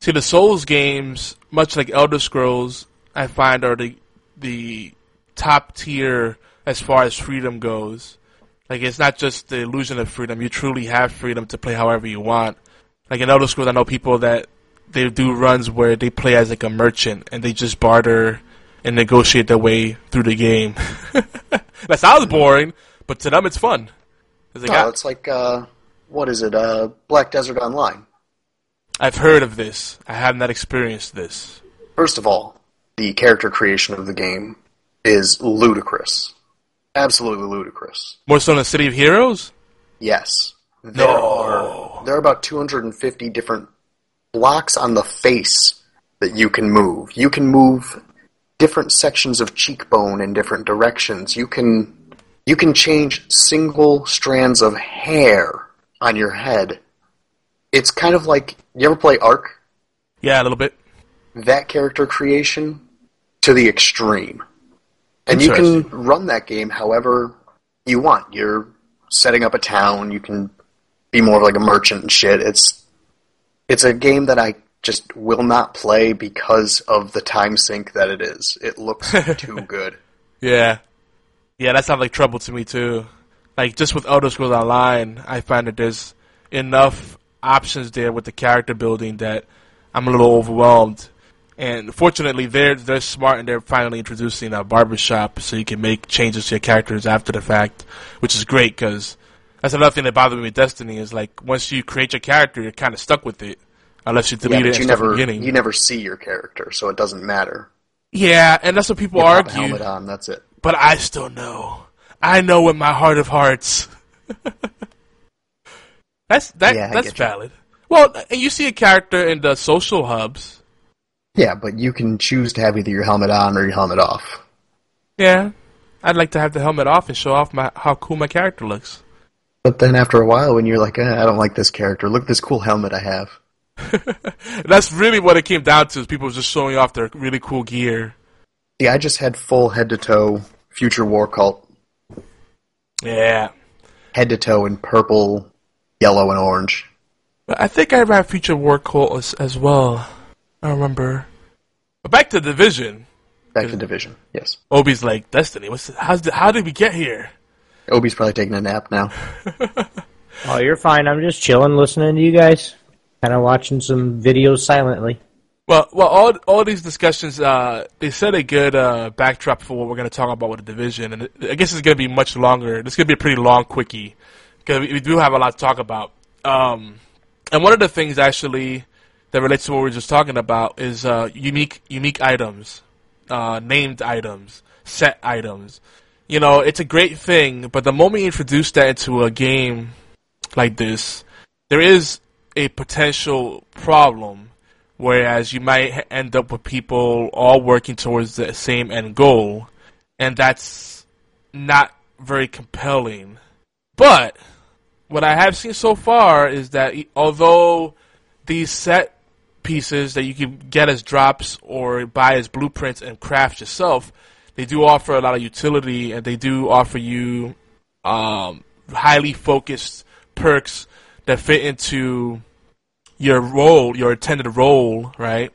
See, the Souls games, much like Elder Scrolls, I find are the the top tier as far as freedom goes. Like it's not just the illusion of freedom; you truly have freedom to play however you want. Like in Elder Scrolls, I know people that they do runs where they play as like a merchant and they just barter and negotiate their way through the game. that sounds boring, but to them it's fun. No, got- it's like uh, what is it? Uh, Black Desert Online. I've heard of this. I have not experienced this. First of all, the character creation of the game is ludicrous, absolutely ludicrous. More so than City of Heroes. Yes, there are there are about 250 different blocks on the face that you can move. You can move different sections of cheekbone in different directions. You can you can change single strands of hair on your head. It's kind of like you ever play Ark? Yeah, a little bit. that character creation to the extreme. And you can run that game however you want. You're setting up a town, you can be more of like a merchant and shit. It's it's a game that I just will not play because of the time sink that it is. It looks too good. Yeah. Yeah, that sounds like trouble to me too. Like just with Elder Scrolls Online, I find that there's enough options there with the character building that I'm a little overwhelmed. And fortunately, they're they're smart and they're finally introducing a barbershop so you can make changes to your characters after the fact, which is great because that's another thing that bothered me with Destiny is like once you create your character, you're kind of stuck with it unless you Yeah, delete but it you and start from never the beginning. you never see your character, so it doesn't matter. yeah, and that's what people You argue. helmet on, that's it. But I still know. I know in my heart of hearts. that's that. Yeah, that's get you. valid. Well, and you see a character in the social hubs. Yeah, but you can choose to have either your helmet on or your helmet off. Yeah, I'd like to have the helmet off and show off my how cool my character looks. But then after a while, when you're like, eh, I don't like this character, look at this cool helmet I have. That's really what it came down to. Is people just showing off their really cool gear. See, I just had full head to toe future war cult, Yeah, head to toe in purple, yellow, and orange. I think I ran Future War Cult as, as well. I remember. But back to Division. Back to division. Yes. Obi's like Destiny. What's how's the, how did we get here? Obi's probably taking a nap now. Oh, you're fine. I'm just chilling, listening to you guys, kind of watching some videos silently. Well, well, all all these discussions, uh, they set a good uh, backdrop for what we're going to talk about with the division, and I guess it's going to be much longer. This is going to be a pretty long quickie because we, we do have a lot to talk about. Um, And one of the things actually that relates to what we were just talking about is uh, unique unique items, uh, named items, set items. You know, it's a great thing, but the moment you introduce that into a game like this, there is a potential problem. Whereas you might end up with people all working towards the same end goal, and that's not very compelling. But what I have seen so far is that although these set pieces that you can get as drops or buy as blueprints and craft yourself, they do offer a lot of utility and they do offer you um, highly focused perks that fit into your role, your intended role, right?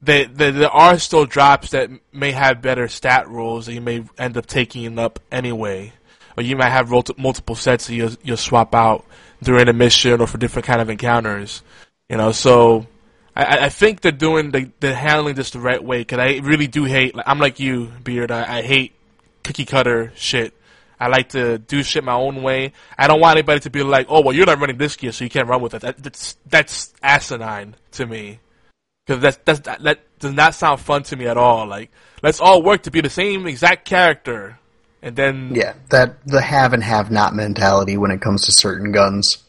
They, there are still drops that may have better stat rolls that you may end up taking up anyway. Or you might have multiple sets that you'll, you'll swap out during a mission or for different kind of encounters. You know, so I, I think they're doing the, they're handling this the right way because I really do hate. Like, I'm like you, Beard. I, I hate cookie cutter shit. I like to do shit my own way. I don't want anybody to be like, "Oh, well, you're not running this gear, so you can't run with it." That, that's that's asinine to me because that's, that's that, that does not sound fun to me at all. Like, let's all work to be the same exact character, and then yeah, that the have and have not mentality when it comes to certain guns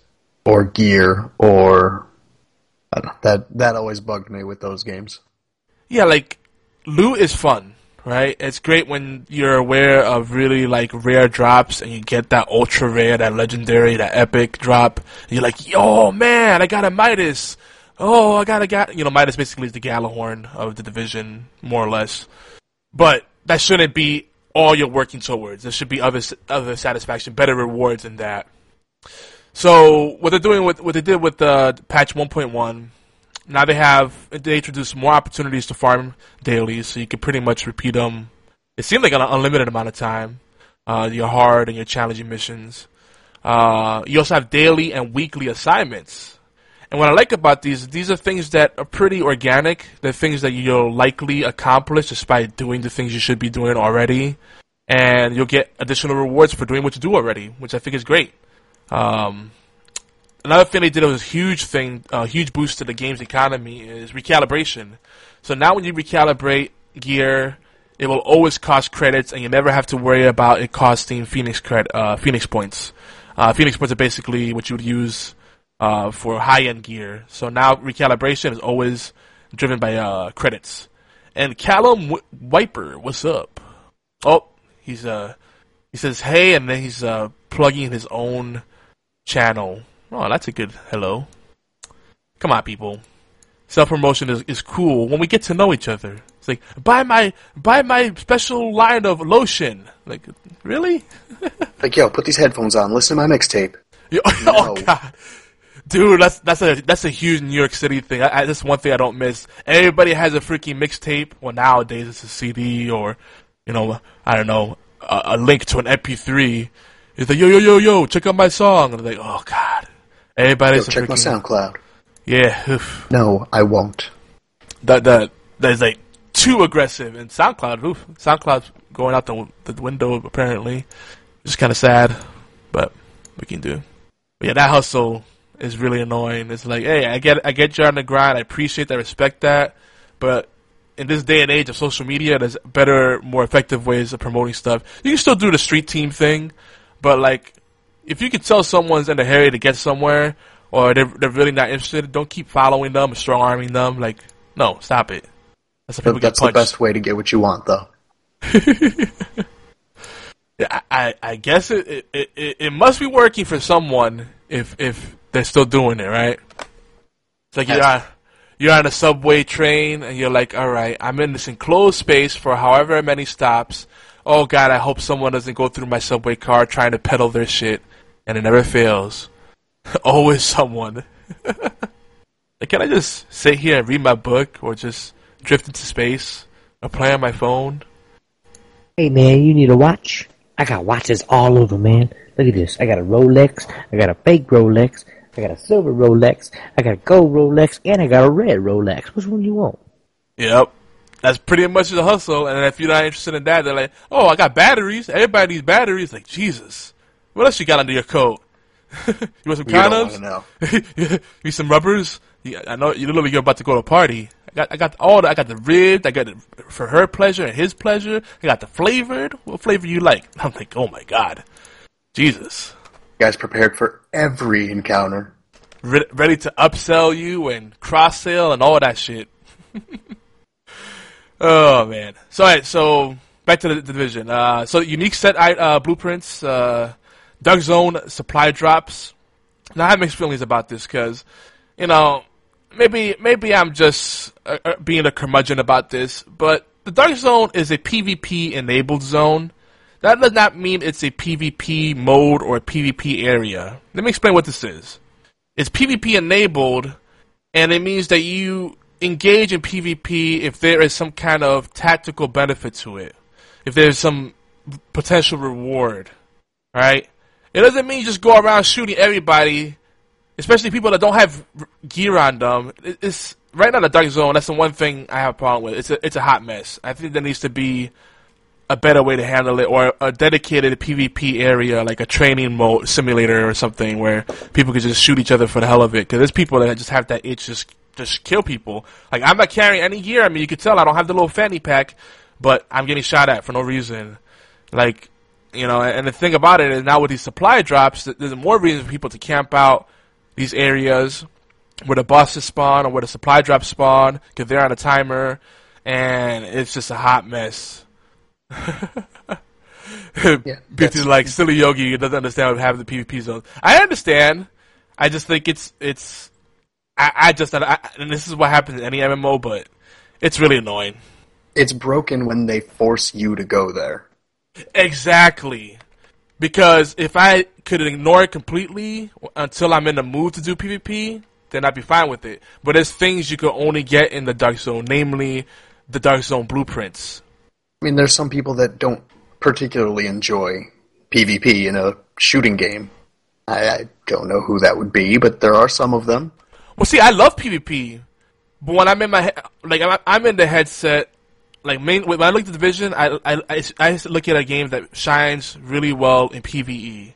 or gear or that that always bugged me with those games. Yeah, like loot is fun, right? It's great when you're aware of really like rare drops and you get that ultra rare, that legendary, that epic drop. You're like, yo, man, I got a Midas. Oh, I got a got you know Midas basically is the Gjallarhorn of the division, more or less. But that shouldn't be all you're working towards. There should be other other satisfaction, better rewards than that. So what they're doing with what they did with uh, patch 1.1, now they have they introduced more opportunities to farm daily, so you can pretty much repeat them. It seemed like an unlimited amount of time. Uh, your hard and your challenging missions. Uh, you also have daily and weekly assignments. And what I like about these, these are things that are pretty organic. They're things that you'll likely accomplish by doing the things you should be doing already. And you'll get additional rewards for doing what you do already, which I think is great. Um, another thing they did was a huge thing, a huge boost to the game's economy is recalibration. So now when you recalibrate gear, it will always cost credits, and you never have to worry about it costing Phoenix cred, uh, Phoenix points. Uh, Phoenix points are basically what you would use uh, for high-end gear. So now recalibration is always driven by uh, credits. And Callum w- Wiper, what's up? Oh, he's uh, he says hey, and then he's uh, plugging his own channel. Oh, that's a good hello. Come on, people. Self promotion is, is cool when we get to know each other. It's like buy my buy my special line of lotion. Like really? like yo, put these headphones on. Listen to my mixtape. Yo, oh god, dude, that's that's a that's a huge New York City thing. I, I, that's one thing I don't miss. Everybody has a freaking mixtape. Well, nowadays it's a CD or you know I don't know a, a link to an MP3 It's like, yo, yo, yo, yo, check out my song. And I'm like, oh, God. Everybody's yo, check my SoundCloud. Yeah. Oof. No, I won't. That, that, that is like too aggressive. And SoundCloud, oof, SoundCloud's going out the, the window, apparently. It's kind of sad, but we can do. But yeah, that hustle is really annoying. It's like, hey, I get, I get you on the grind. I appreciate that, respect that. But in this day and age of social media, there's better, more effective ways of promoting stuff. You can still do the street team thing, but like, if you can tell someone's in a hurry to get somewhere, or they're they're really not interested, don't keep following them, strong arming them. Like, no, stop it. That's, the, that's the best way to get what you want, though. yeah, I, I guess it, it, it it must be working for someone if if they're still doing it, right? It's like you're on, you're on a subway train and you're like, all right, I'm in this enclosed space for however many stops oh god, I hope someone doesn't go through my subway car trying to peddle their shit, and it never fails. Always someone. like, can I just sit here and read my book, or just drift into space, or play on my phone? Hey man, you need a watch? I got watches all over, man. Look at this. I got a Rolex. I got a fake Rolex. I got a silver Rolex. I got a gold Rolex, and I got a red Rolex. Which one do you want? Yep that's pretty much the hustle. And if you're not interested in that, they're like, oh, I got batteries. Everybody needs batteries. Like, Jesus. What else you got under your coat? you want some You condoms? want know. you need some rubbers? I know you literally you're about to go to a party. I got I got all the, I got the ribbed. I got it for her pleasure and his pleasure. I got the flavored. What flavor you like? I'm like, oh my god, Jesus. You guys prepared for every encounter. Re- ready to upsell you and cross sell and all that shit. oh man. So alright, so back to the, the division. Uh, so unique set uh, blueprints, uh, Dark Zone supply drops. Now I have mixed feelings about this because, you know, maybe maybe I'm just uh, uh, being a curmudgeon about this, but the Dark Zone is a PvP enabled zone. That does not mean it's a PvP mode or a PvP area. Let me explain what this is. It's PvP enabled, and it means that you engage in PvP if there is some kind of tactical benefit to it, if there's some potential reward, right? It doesn't mean just go around shooting everybody, especially people that don't have gear on them. It's right now the dark zone. That's the one thing I have a problem with. It's a it's a hot mess. I think there needs to be a better way to handle it, or a dedicated PvP area, like a training mode simulator or something, where people could just shoot each other for the hell of it. Because there's people that just have that itch, just just kill people. Like I'm not carrying any gear. I mean, you can tell I don't have the little fanny pack, but I'm getting shot at for no reason. Like you know, and the thing about it is now with these supply drops, there's more reason for people to camp out these areas where the bosses spawn or where the supply drops spawn because they're on a timer, and it's just a hot mess. Yeah, Because like silly Yogi he doesn't understand what having the PvP zones. I understand. I just think it's it's. I, I just I, and this is what happens in any MMO, but it's really annoying. It's broken when they force you to go there. Exactly. Because if I could ignore it completely until I'm in the mood to do PvP, then I'd be fine with it. But there's things you can only get in the Dark Zone, namely the Dark Zone blueprints. I mean, there's some people that don't particularly enjoy PvP in a shooting game. I, I don't know who that would be, but there are some of them. Well, see, I love PvP, but when I'm in my he- like I'm, I'm in the headset, like main when I look at the division, I, I I I look at a game that shines really well in PVE,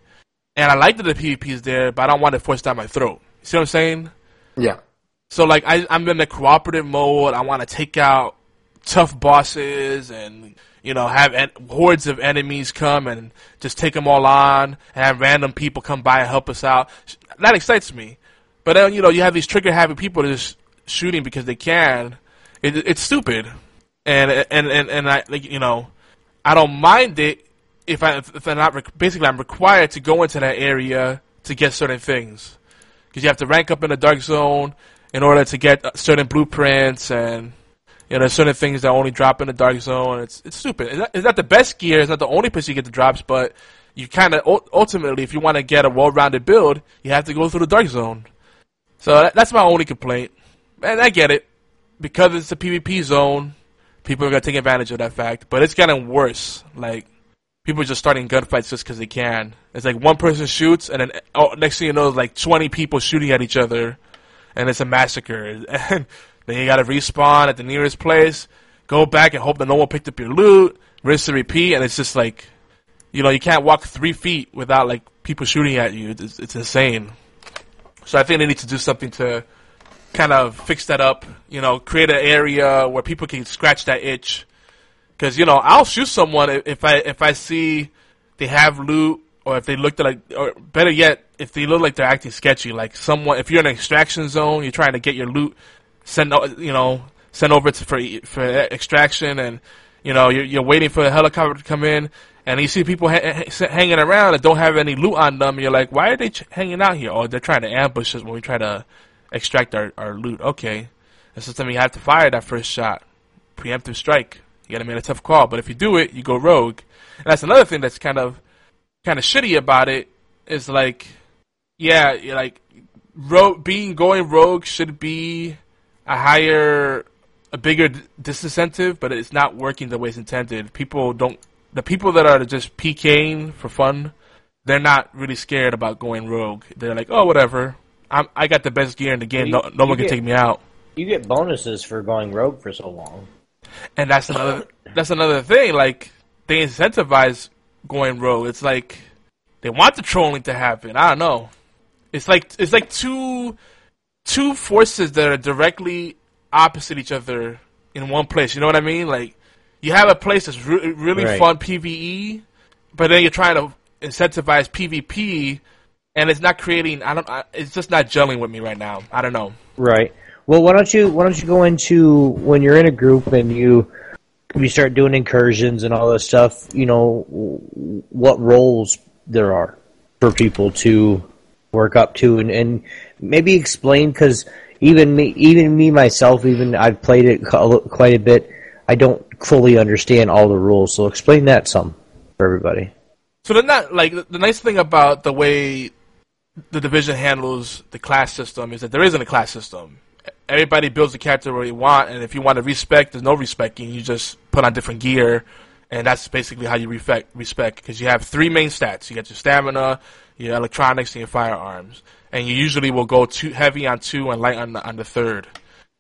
and I like that the PvP is there, but I don't want it forced down my throat. See what I'm saying? Yeah. So like I, I'm in the cooperative mode. I want to take out tough bosses and you know have en- hordes of enemies come and just take them all on and have random people come by and help us out. That excites me. But then you know you have these trigger happy people just shooting because they can. It, it's stupid. And and and and I like you know I don't mind it if I if I'm not basically I'm required to go into that area to get certain things because you have to rank up in the dark zone in order to get uh, certain blueprints and you know there's certain things that only drop in the dark zone. It's it's stupid. It's not, it's not the best gear. It's not the only place you get the drops, but you kind of ultimately, if you want to get a well-rounded build, you have to go through the dark zone. So that, that's my only complaint, and I get it because it's a PvP zone. People are gonna take advantage of that fact, but it's getting worse. Like people are just starting gunfights just because they can. It's like one person shoots, and then oh, next thing you know, it's like twenty people shooting at each other, and it's a massacre. And then you gotta respawn at the nearest place, go back and hope that no one picked up your loot, rinse and repeat, and it's just like, you know, you can't walk three feet without like people shooting at you. It's, it's insane. So I think they need to do something to kind of fix that up. You know, create an area where people can scratch that itch. Because you know, I'll shoot someone if- I if I see they have loot or if they look like, or better yet, if they look like they're acting sketchy. Like someone, if you're in an extraction zone, you're trying to get your loot, send o- you know sent over to for for extraction, and you know you're, you're waiting for a helicopter to come in. And you see people ha- ha- hanging around that don't have any loot on them. You're like, why are they ch- hanging out here? Oh, they're trying to ambush us when we try to extract our, our loot. Okay. That's something you have to fire that first shot. Preemptive strike. You gotta make a tough call. But if you do it, you go rogue. And that's another thing that's kind of kind of shitty about it is like yeah, like being going rogue should be a higher a bigger disincentive, but it's not working the way it's intended. People don't the people that are just PKing for fun, they're not really scared about going rogue. They're like, "Oh, whatever. I'm I got the best gear in the game. You- no, no one can take me out." You get bonuses for going rogue for so long. And that's another that's another thing. Like they incentivize going rogue. It's like they want the trolling to happen. I don't know. It's like it's like two two forces that are directly opposite each other in one place. You know what I mean? Like you have a place that's re- really Right. fun PVE, but then you're trying to incentivize PvP, and it's not creating. I don't. I, it's just not gelling with me right now. I don't know. Right. Well, why don't you why don't you go into when you're in a group and you you start doing incursions and all this stuff? You know what roles there are for people to work up to, and, and maybe explain because even me, even me myself, even I've played it quite a bit. I don't fully understand all the rules, so explain that some for everybody. So they're not like the, the nice thing about the way the division handles the class system is that there isn't a class system. Everybody builds the character where you want, and if you want to respect, there's no respecting. You just put on different gear, and that's basically how you respect. Respect because you have three main stats. You got your stamina, your electronics, and your firearms, and you usually will go too heavy on two and light on the, on the third.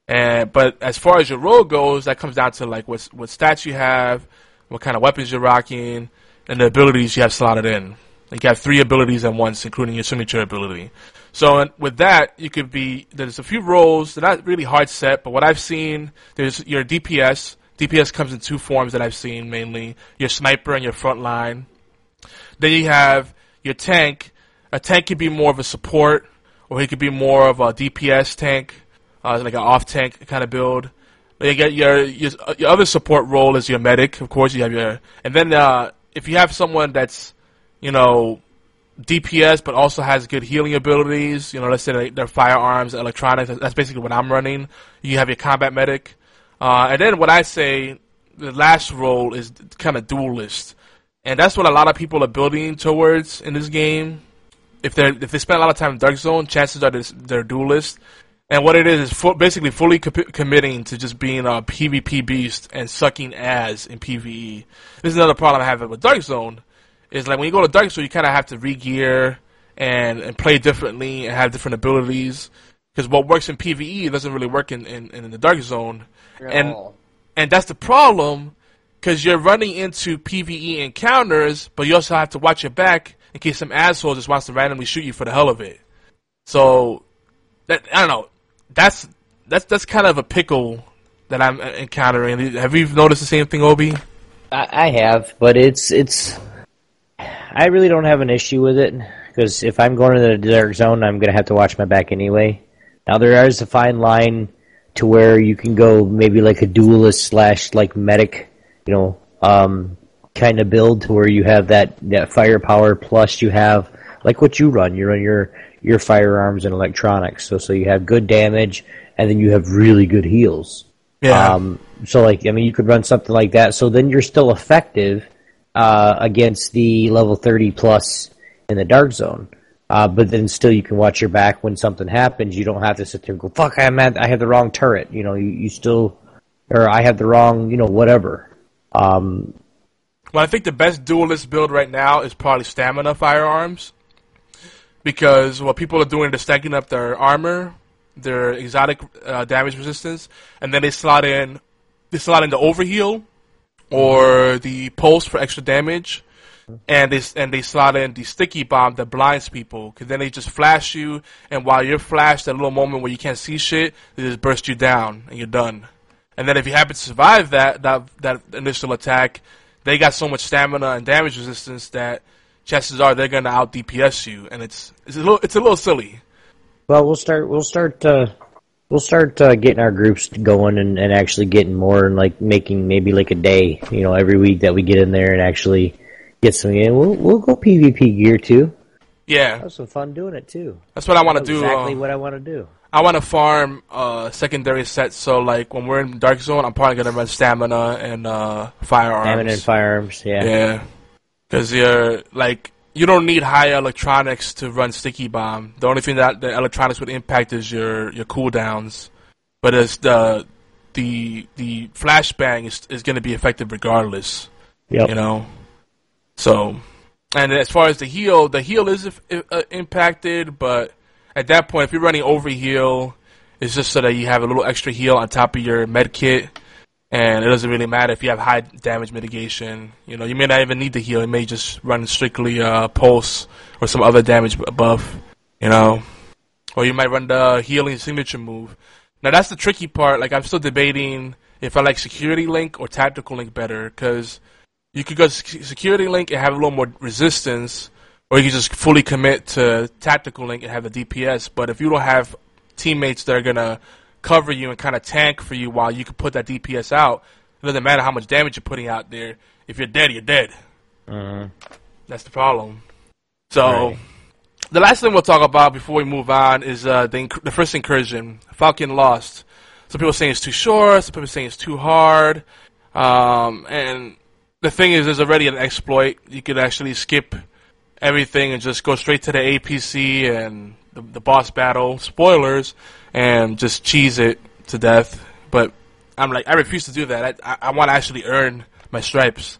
And but as far as your role goes, that comes down to like what what stats you have, what kind of weapons you're rocking, and the abilities you have slotted in. You have three abilities at once, including your signature ability. So with that, you could be there's a few roles. They're not really hard set, but what I've seen there's your DPS. DPS comes in two forms that I've seen mainly: your sniper and your front line. Then you have your tank. A tank could be more of a support, or he could be more of a DPS tank, uh, like an off tank kind of build. Then you get your, your your other support role is your medic, of course. You have your, and then uh, if you have someone that's, you know, DPS but also has good healing abilities, you know, let's say their firearms, electronics. That's basically what I'm running. You have your combat medic, uh, and then what I say, the last role is kind of duelist, and that's what a lot of people are building towards in this game. If they if they spend a lot of time in Dark Zone, chances are they're duelist. And what it is is fu- basically fully co- committing to just being a PvP beast and sucking ass in PvE. This is another problem I have with Dark Zone. Is like when you go to Dark Zone, you kind of have to re-gear and, and play differently and have different abilities. Because what works in PvE doesn't really work in, in, in the Dark Zone. and and that's the problem because you're running into PVE encounters, but you also have to watch your back in case some asshole just wants to randomly shoot you for the hell of it. So, that, I don't know. That's that's that's kind of a pickle that I'm encountering. Have you noticed the same thing, Obi? I, I have, but it's it's. I really don't have an issue with it because if I'm going to the dark zone, I'm going to have to watch my back anyway. Now there is a fine line to where you can go maybe like a duelist slash like medic, you know, um, kind of build to where you have that that firepower plus you have like what you run. You run your your firearms and electronics, so so you have good damage and then you have really good heals. Yeah. Um, so like, I mean, you could run something like that. So then you're still effective uh, against the level 30 plus in the dark zone. Uh, but then still you can watch your back when something happens. You don't have to sit there and go, fuck, I'm at, I have the wrong turret. You know, you, you still, or I have the wrong, you know, whatever. Um, Well, I think the best duelist build right now is probably stamina firearms. Because what people are doing, they're stacking up their armor, their exotic uh, damage resistance, and then they slot in, they slot in the overheal or the pulse for extra damage, and they and they slot in the sticky bomb that blinds people. Because then they just flash you, and while you're flashed, that little moment where you can't see shit, they just burst you down, and you're done. And then if you happen to survive that that that initial attack, they got so much stamina and damage resistance that chances are they're gonna out DPS you, and it's it's a little it's a little silly. well, we'll start, we'll start, uh, we'll start, uh, getting our groups going and, and actually getting more and like making maybe like a day, you know, every week that we get in there and actually get some in. We'll, we'll go PvP gear too. Yeah, Have some fun doing it too. that's what I want to do. exactly uh, what I want to do. I want to farm uh, secondary sets. So like when we're in Dark Zone, I'm probably gonna run stamina and uh, firearms. Stamina and firearms, yeah. Yeah, because you're like you don't need high electronics to run sticky bomb. The only thing that the electronics would impact is your your cooldowns, but as the the the flashbang is is going to be effective regardless. Yep. You know, so and as far as the heal, the heal is if, if, uh, impacted, but at that point, if you're running over heal, it's just so that you have a little extra heal on top of your med kit and it doesn't really matter if you have high damage mitigation. You know, you may not even need the heal. You may just run strictly uh, pulse or some other damage bu- buff. You know, or you might run the healing signature move. Now that's the tricky part. Like I'm still debating if I like security link or tactical link better because you could go security link and have a little more resistance, or you could just fully commit to tactical link and have the DPS. But if you don't have teammates that are gonna cover you and kind of tank for you while you can put that DPS out, it doesn't matter how much damage you're putting out there. If you're dead, you're dead. Uh, That's the problem. So, Right. the last thing we'll talk about before we move on is uh, the, inc- the first incursion. Falcon lost. Some people saying it's too short. Some people saying it's too hard. Um, and the thing is, there's already an exploit. You could actually skip everything and just go straight to the APC and the, the boss battle. Spoilers, and just cheese it to death. But I'm like, I refuse to do that. I, I, I want to actually earn my stripes.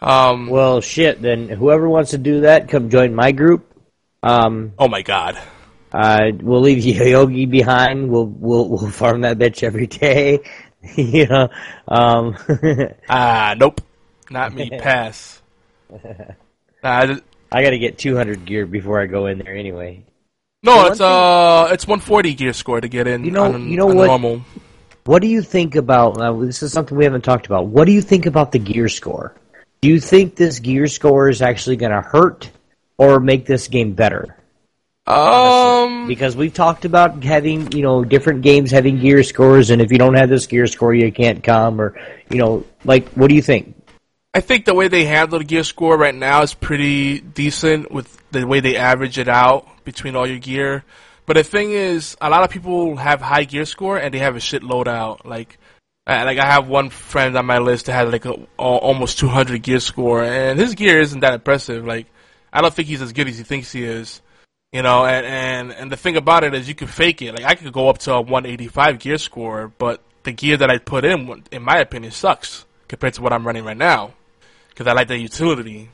Um, well, shit. Then whoever wants to do that, come join my group. Um, oh my god. uh, we'll leave Yogi behind. We'll we'll we'll farm that bitch every day. you know. Um, Ah, nope. Not me. Pass. Nah, I just- I got to get 200 gear before I go in there anyway. No, it's uh, it's 140 gear score to get in. You know- on, you know what? Normal. What do you think about? Uh, this is something we haven't talked about. What do you think about the gear score? Do you think this gear score is actually going to hurt or make this game better? Um, Because we've talked about having, you know, different games having gear scores, and if you don't have this gear score, you can't come, or, you know, like, what do you think? I think the way they handle the gear score right now is pretty decent with the way they average it out between all your gear. But the thing is, a lot of people have high gear score and they have a shit loadout. Like, uh, like I have one friend on my list that had like a, al- almost 200 gear score, and his gear isn't that impressive. Like, I don't think he's as good as he thinks he is. You know, and, and, and the thing about it is you can fake it. Like, I could go up to a 185 gear score, but the gear that I put in, in my opinion, sucks compared to what I'm running right now. Because I like the utility.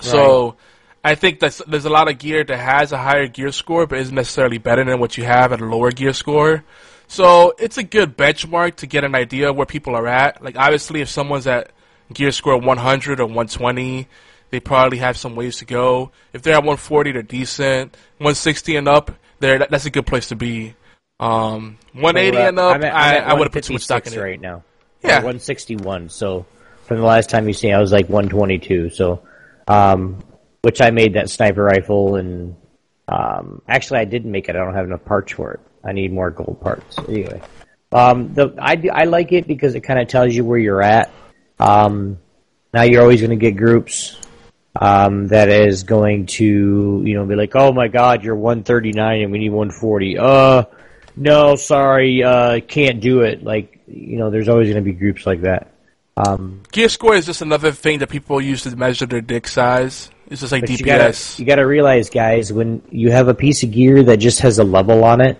So, I think that there's a lot of gear that has a higher gear score, but isn't necessarily better than what you have at a lower gear score. So, it's a good benchmark to get an idea of where people are at. Like, obviously, if someone's at gear score 100 or 120, they probably have some ways to go. If they're at 140, they're decent. 160 and up, they're, that, that's a good place to be. Um, 180 and up, I'm at- I'm at I would have put too much stock in 156 it. right now. Yeah. Or 161. So from the last time you see, me, I was like 122. So, um, which I made that sniper rifle, and um, actually I didn't make it. I don't have enough parts for it. I need more gold parts. Anyway, um, the I I like it because it kind of tells you where you're at. Um, now you're always going to get groups um, that is going to you know be like, oh my god, you're 139 and we need 140. Uh, no, sorry, uh, can't do it. Like you know, there's always going to be groups like that. Um, Gear score is just another thing that people use to measure their dick size. It's just like but you gotta, DPS. you gotta realize, guys, when you have a piece of gear that just has a level on it.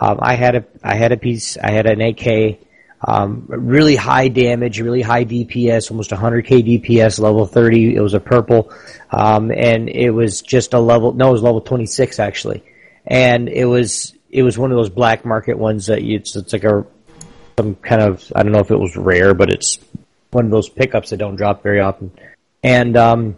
Um, I had a I had a piece. I had an AK. Um, really high damage, really high DPS, almost 100k DPS, level 30. It was a purple, um, and it was just a level. No, it was level 26 actually, and it was it was one of those black market ones that you, it's it's like a some kind of I don't know if it was rare, but it's one of those pickups that don't drop very often, and um,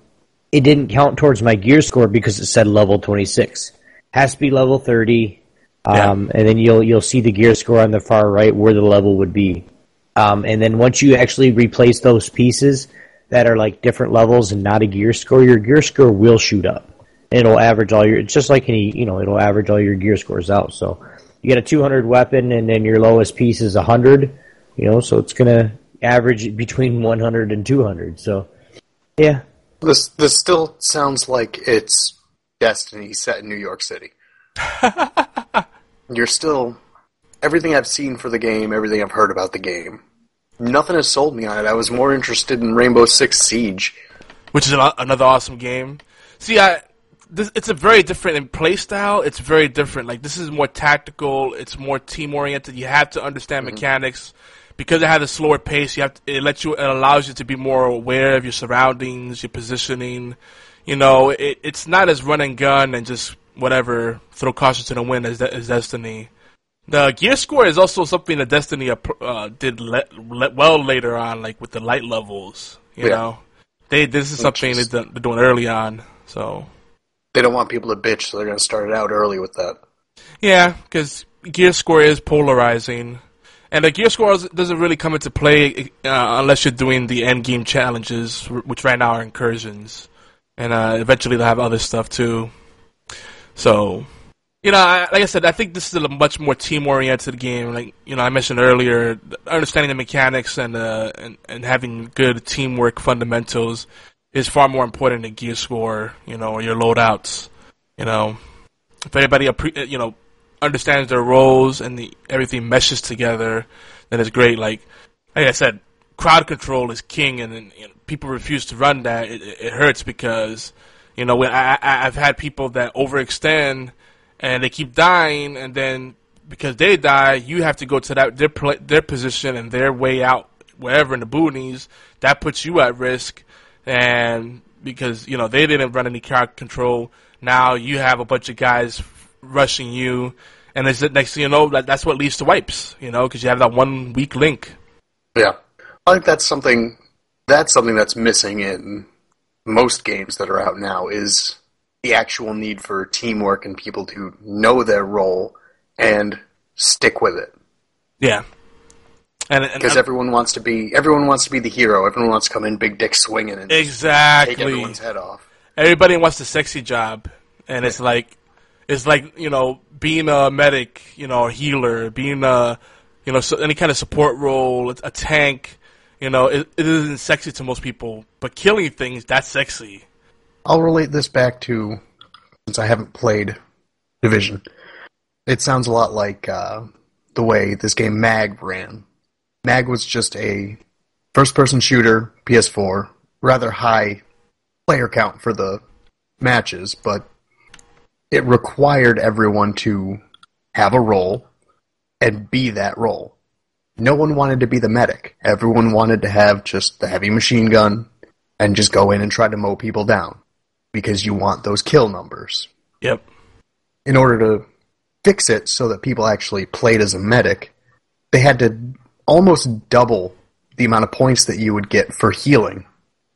it didn't count towards my gear score because it said level 26. Has to be level 30. Um, and then you'll you'll see the gear score on the far right where the level would be. Um, and then once you actually replace those pieces that are like different levels and not a gear score, your gear score will shoot up. It'll average all your. It's just like any you know it'll average all your gear scores out. So you get a 200 weapon and then your lowest piece is 100. You know, so it's gonna average between 100 and 200. So yeah, This this still sounds like it's Destiny set in New York City. You're still everything I've seen for the game, everything I've heard about the game. Nothing has sold me on it. I was more interested in Rainbow Six Siege. which is a- another awesome game. See, I this, it's a very different in play style. It's very different. Like this is more tactical. It's more team oriented. You have to understand mm-hmm. mechanics because it has a slower pace. You have to, it lets you. It allows you to be more aware of your surroundings, your positioning. You know, it, it's not as run and gun and just whatever throw caution to the wind as, as Destiny. The gear score is also something that Destiny uh, did le- le- well later on, like with the light levels. You Yeah. know, they this is something done- they're doing early on. So They don't want people to bitch, so they're going to start it out early with that. Yeah, because gear score is polarizing, and the gear score doesn't really come into play uh, unless you're doing the end game challenges, which right now are incursions, and uh, eventually they'll have other stuff too. So, you know, I, like I said, I think this is a much more team oriented game. Like you know, I mentioned earlier, understanding the mechanics and uh, and and having good teamwork fundamentals is far more important than gear score. You know, or your loadouts. You know, if anybody you know understands their roles and the everything meshes together, then it's great. Like like I said, crowd control is king, and, and people refuse to run that. It, it hurts because you know I, I I've had people that overextend and they keep dying, and then because they die, you have to go to that their their position and their way out wherever in the boonies. That puts you at risk, and because you know they didn't run any crowd control, now you have a bunch of guys rushing you, and it's next thing you know, that that's what leads to wipes. You know, because you have that one weak link. Yeah, I think that's something that's something that's missing in most games that are out now is the actual need for teamwork and people to know their role and stick with it. Yeah. And because everyone wants to be everyone wants to be the hero. Everyone wants to come in big dick swinging and exactly take everyone's head off. Everybody wants the sexy job, and it's like it's like you know being a medic, you know, a healer, being a you know so any kind of support role, a tank. You know, it, it isn't sexy to most people, but killing things that's sexy. I'll relate this back to since I haven't played Division. It sounds a lot like uh, the way this game Mag ran. Mag was just a first-person shooter, PS4, rather high player count for the matches, but it required everyone to have a role and be that role. No one wanted to be the medic. Everyone wanted to have just the heavy machine gun and just go in and try to mow people down because you want those kill numbers. Yep. In order to fix it so that people actually played as a medic, they had to almost double the amount of points that you would get for healing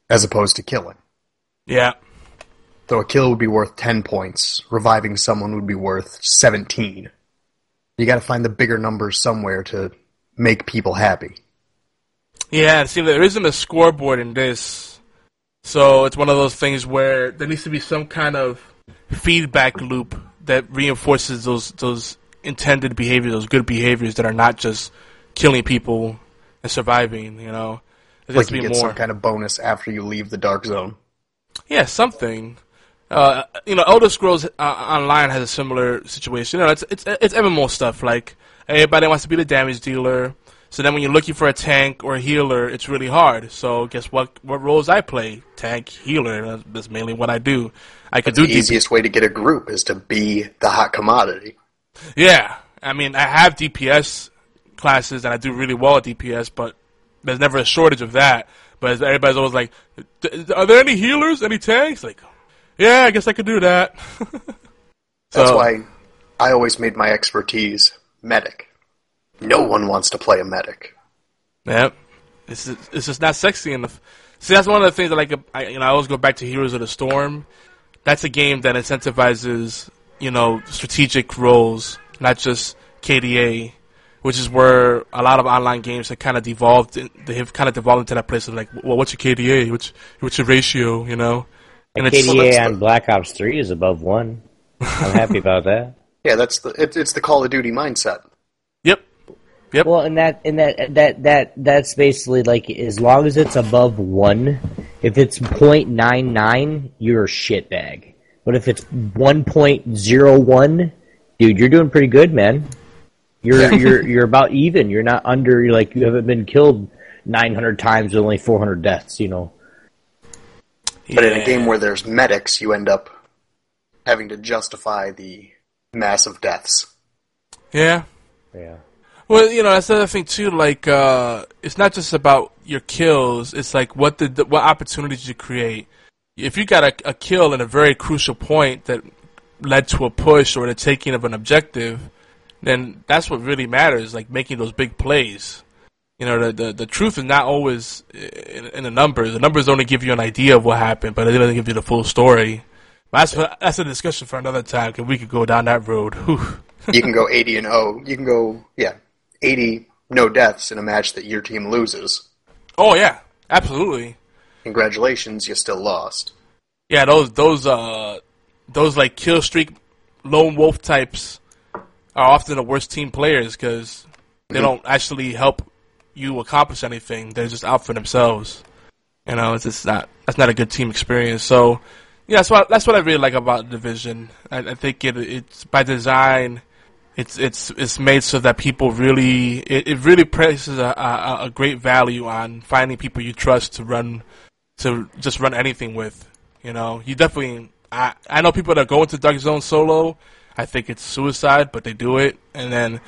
as opposed to killing. Yeah. So a kill would be worth 10 points. Reviving someone would be worth 17. You gotta find the bigger numbers somewhere to make people happy. Yeah, see, there isn't a scoreboard in this. So it's one of those things where there needs to be some kind of feedback loop that reinforces those those intended behaviors, those good behaviors that are not just killing people and surviving. You know, there like you get more. some kind of bonus after you leave the dark zone. Yeah, something. Uh, you know, Elder Scrolls uh, Online has a similar situation. You know, it's it's it's MMO stuff. Like everybody wants to be the damage dealer. So then, when you're looking for a tank or a healer, it's really hard. So guess what? What roles I play? Tank, healer. That's mainly what I do. I could That's do the easiest way to get a group is to be the hot commodity. Yeah, I mean, I have DPS classes and I do really well at DPS, but there's never a shortage of that. But everybody's always like, "Are there any healers? Any tanks?" Like, yeah, I guess I could do that. so, That's why I always made my expertise medic. No one wants to play a medic. Yep. It's just, it's just not sexy enough. See, that's one of the things that like I, you know, I always go back to Heroes of the Storm. That's a game that incentivizes, you know, strategic roles, not just KDA, which is where a lot of online games have kind of devolved. They have kind of devolved into that place of like, well, what's your KDA? What's what's your ratio? You know, and KDA on Black Ops Three is above one. I'm happy about that. Yeah, that's the it, it's the Call of Duty mindset. Yep. Yep. Well, and that and that that that that's basically like as long as it's above one, if it's .99, you're a shitbag. But if it's 1.01, dude, you're doing pretty good, man. You're you're you're about even. You're not under. You're like you haven't been killed 900 times with only 400 deaths. You know. But yeah. in a game where there's medics, you end up having to justify the massive deaths. Yeah. Yeah. Well, you know, that's the other thing too. Like, uh, it's not just about your kills. It's like what the what opportunities you create. If you got a, a kill in a very crucial point that led to a push or the taking of an objective, then that's what really matters. Like making those big plays. You know, the, the, the truth is not always in, in, the numbers. The numbers only give you an idea of what happened, but it doesn't give you the full story. That's that's a discussion for another time. Cause we could go down that road. You can go 80 and 0. You can go, yeah, 80 no deaths in a match that your team loses. Oh yeah, absolutely. Congratulations, you still lost. Yeah, those those uh those like kill streak lone wolf types are often the worst team players because they don't actually help you accomplish anything. They're just out for themselves. You know, it's just not that's not a good team experience. So yeah, that's what that's what I really like about the division. I, I think it it's by design. It's it's it's made so that people really it, it really places a, a a great value on finding people you trust to run to just run anything with. You know, you definitely. I I know people that go into Dark Zone solo. I think it's suicide, but they do it, and then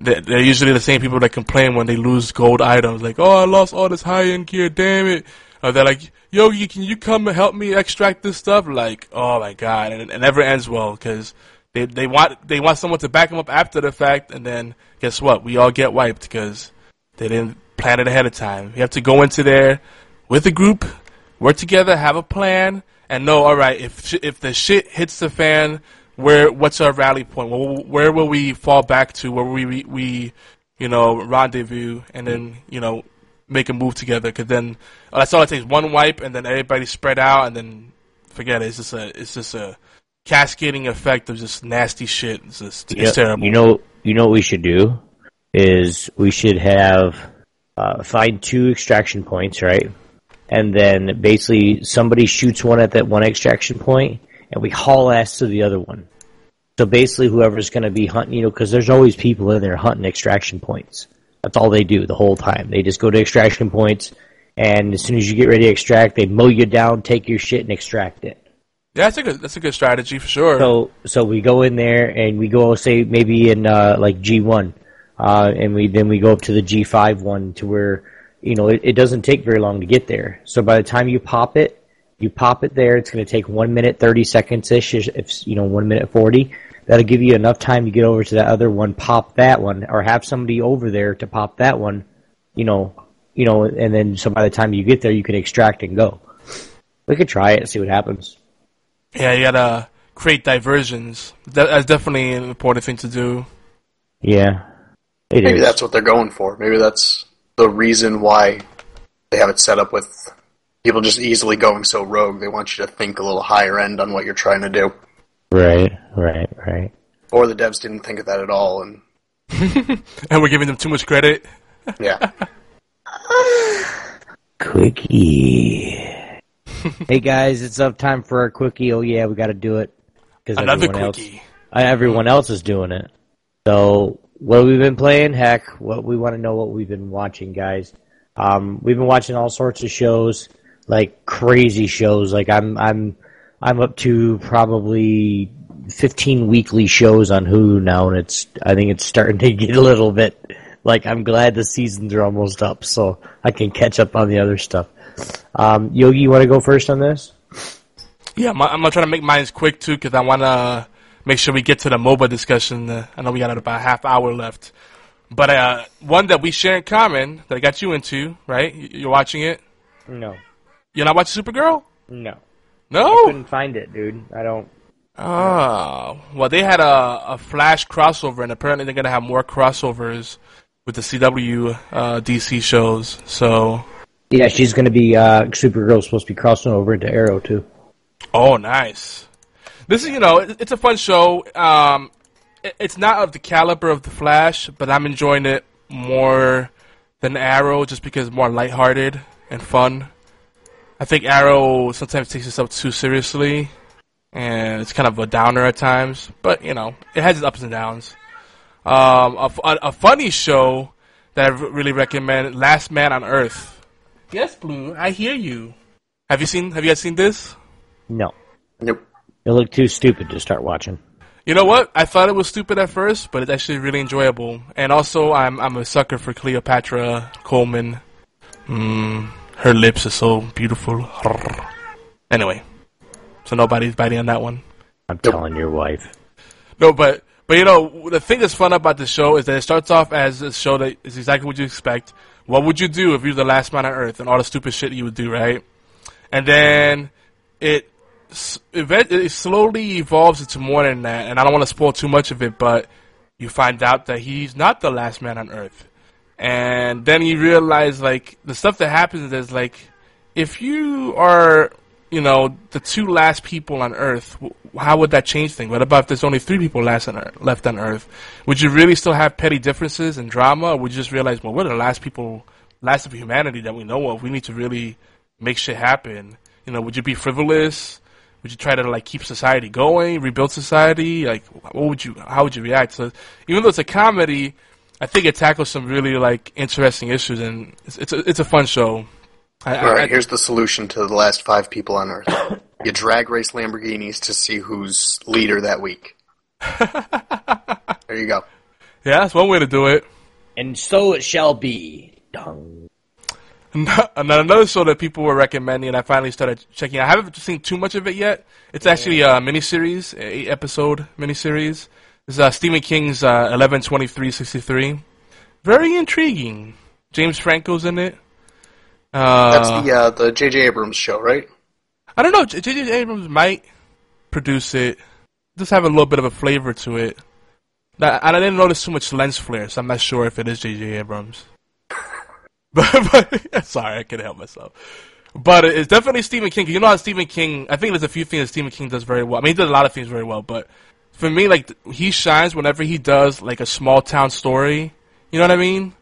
they're, usually the same people that complain when they lose gold items. Like, oh, I lost all this high end gear, damn it. Or they're like, Yogi, can you come and help me extract this stuff? Like, oh my god, and it, it never ends well because they they want they want someone to back them up after the fact, and then guess what? We all get wiped because they didn't plan it ahead of time. You have to go into there with a group, work together, have a plan, and know, all right, if sh- if the shit hits the fan, where what's our rally point? Where, where will we fall back to? Where we, we we you know rendezvous and then you know make a move together? Because then that's all it takes one wipe, and then everybody spread out, and then forget it. It's just a it's just a cascading effect of just nasty shit. It's just it's You know- terrible. You know, you know what we should do is we should have uh, find two extraction points, right? And then basically somebody shoots one at that one extraction point, and we haul ass to the other one. So basically, whoever's going to be hunting, you know, because there's always people in there hunting extraction points. That's all they do the whole time. They just go to extraction points, and as soon as you get ready to extract, they mow you down, take your shit, and extract it. yeah, that's a good that's a good strategy for sure. So so we go in there and we go say maybe in uh, like G one, uh, and we then we go up to the G five one to where you know it, it doesn't take very long to get there. So by the time you pop it, you pop it there. It's going to take one minute thirty seconds ish. If you know one minute forty, that'll give you enough time to get over to that other one, pop that one, or have somebody over there to pop that one. You know, you know, and then so by the time you get there, you can extract and go. We could try it and see what happens. yeah, you gotta create diversions. That's definitely an important thing to do. Yeah, it Maybe is. that's what they're going for. Maybe that's the reason why they have it set up with people just easily going so rogue. They want you to think a little higher end on what you're trying to do. Right, right, right. Or the devs didn't think of that at all, and And we're giving them too much credit. yeah. Quickie. hey guys, it's up time for our quickie. Oh yeah, we got to do it because everyone else, quickie. uh, everyone else is doing it. So what we've been playing? Heck, what we want to know what we've been watching, guys. Um, we've been watching all sorts of shows, like crazy shows. Like I'm, I'm, I'm up to probably 15 weekly shows on Hulu now, and it's, I think it's starting to get a little bit. Like I'm glad the seasons are almost up, so I can catch up on the other stuff. Um, Yogi, you want to go first on this? Yeah, I'm, I'm gonna try to make mine as quick too because I want to make sure we get to the MOBA discussion. Uh, I know we got about a half hour left, but uh, one that we share in common that I got you into, right? You're watching it. No, You're not watching Supergirl? no, No. couldn't find it, dude. I don't. Oh, well, they had a, a Flash crossover, and apparently they're gonna have more crossovers with the CW uh, DC shows. So, Yeah, she's gonna be uh, Supergirl's supposed to be crossing over into Arrow too. oh, nice. This is, you know, it, it's a fun show. Um, it, it's not of the caliber of the Flash, but I'm enjoying it more than Arrow, just because it's more lighthearted and fun. I think Arrow sometimes takes itself too seriously, and it's kind of a downer at times. But you know, it has its ups and downs. Um, a, f- a- a funny show that I really recommend: Last Man on Earth. Yes, Blue, I hear you. Have you seen? Have you guys seen this? No, Nope. it looked too stupid to start watching. You know what? I thought it was stupid at first, but it's actually really enjoyable. And also, I'm I'm a sucker for Cleopatra Coleman. Mm, her lips are so beautiful. Anyway, so nobody's biting on that one. I'm telling your wife. No, but but you know the thing that's fun about the show is that it starts off as a show that is exactly what you expect. What would you do if you were the last man on Earth and all the stupid shit you would do, right? And then it event it slowly evolves into more than that, and I don't want to spoil too much of it, but you find out that he's not the last man on Earth, and then you realize like the stuff that happens is like if you are you know the two last people on Earth, how would that change things? What about if there's only three people last on Earth, left on Earth? Would you really still have petty differences and drama, or would you just realize, well, we're the last people, last of humanity that we know of. We need to really make shit happen. You know, would you be frivolous? Would you try to like keep society going, rebuild society? Like, what would you? How would you react? So, even though it's a comedy, I think it tackles some really like interesting issues, and it's it's a, it's a fun show. I, All right, I, here's the solution to the last five people on Earth. You drag race Lamborghinis to see who's leader that week. there you go. yeah, that's one way to do it. And so it shall be. Dung. And another show that people were recommending, and I finally started checking. I haven't seen too much of it yet. It's actually a miniseries, a eight episode miniseries. It's uh, Stephen King's uh, eleven twenty three sixty three. Very intriguing. James Franco's in it. Uh, That's the uh, the J.J. Abrams show, right? I don't know. J.J. Abrams might produce it. Just have a little bit of a flavor to it. And I didn't notice too much lens flare, so I'm not sure if it is J.J. Abrams. but, but sorry, I can't help myself. But it's definitely Stephen King. You know how Stephen King? I think there's a few things that Stephen King does very well. I mean, he does a lot of things very well, but for me, like he shines whenever he does like a small town story. You know what I mean?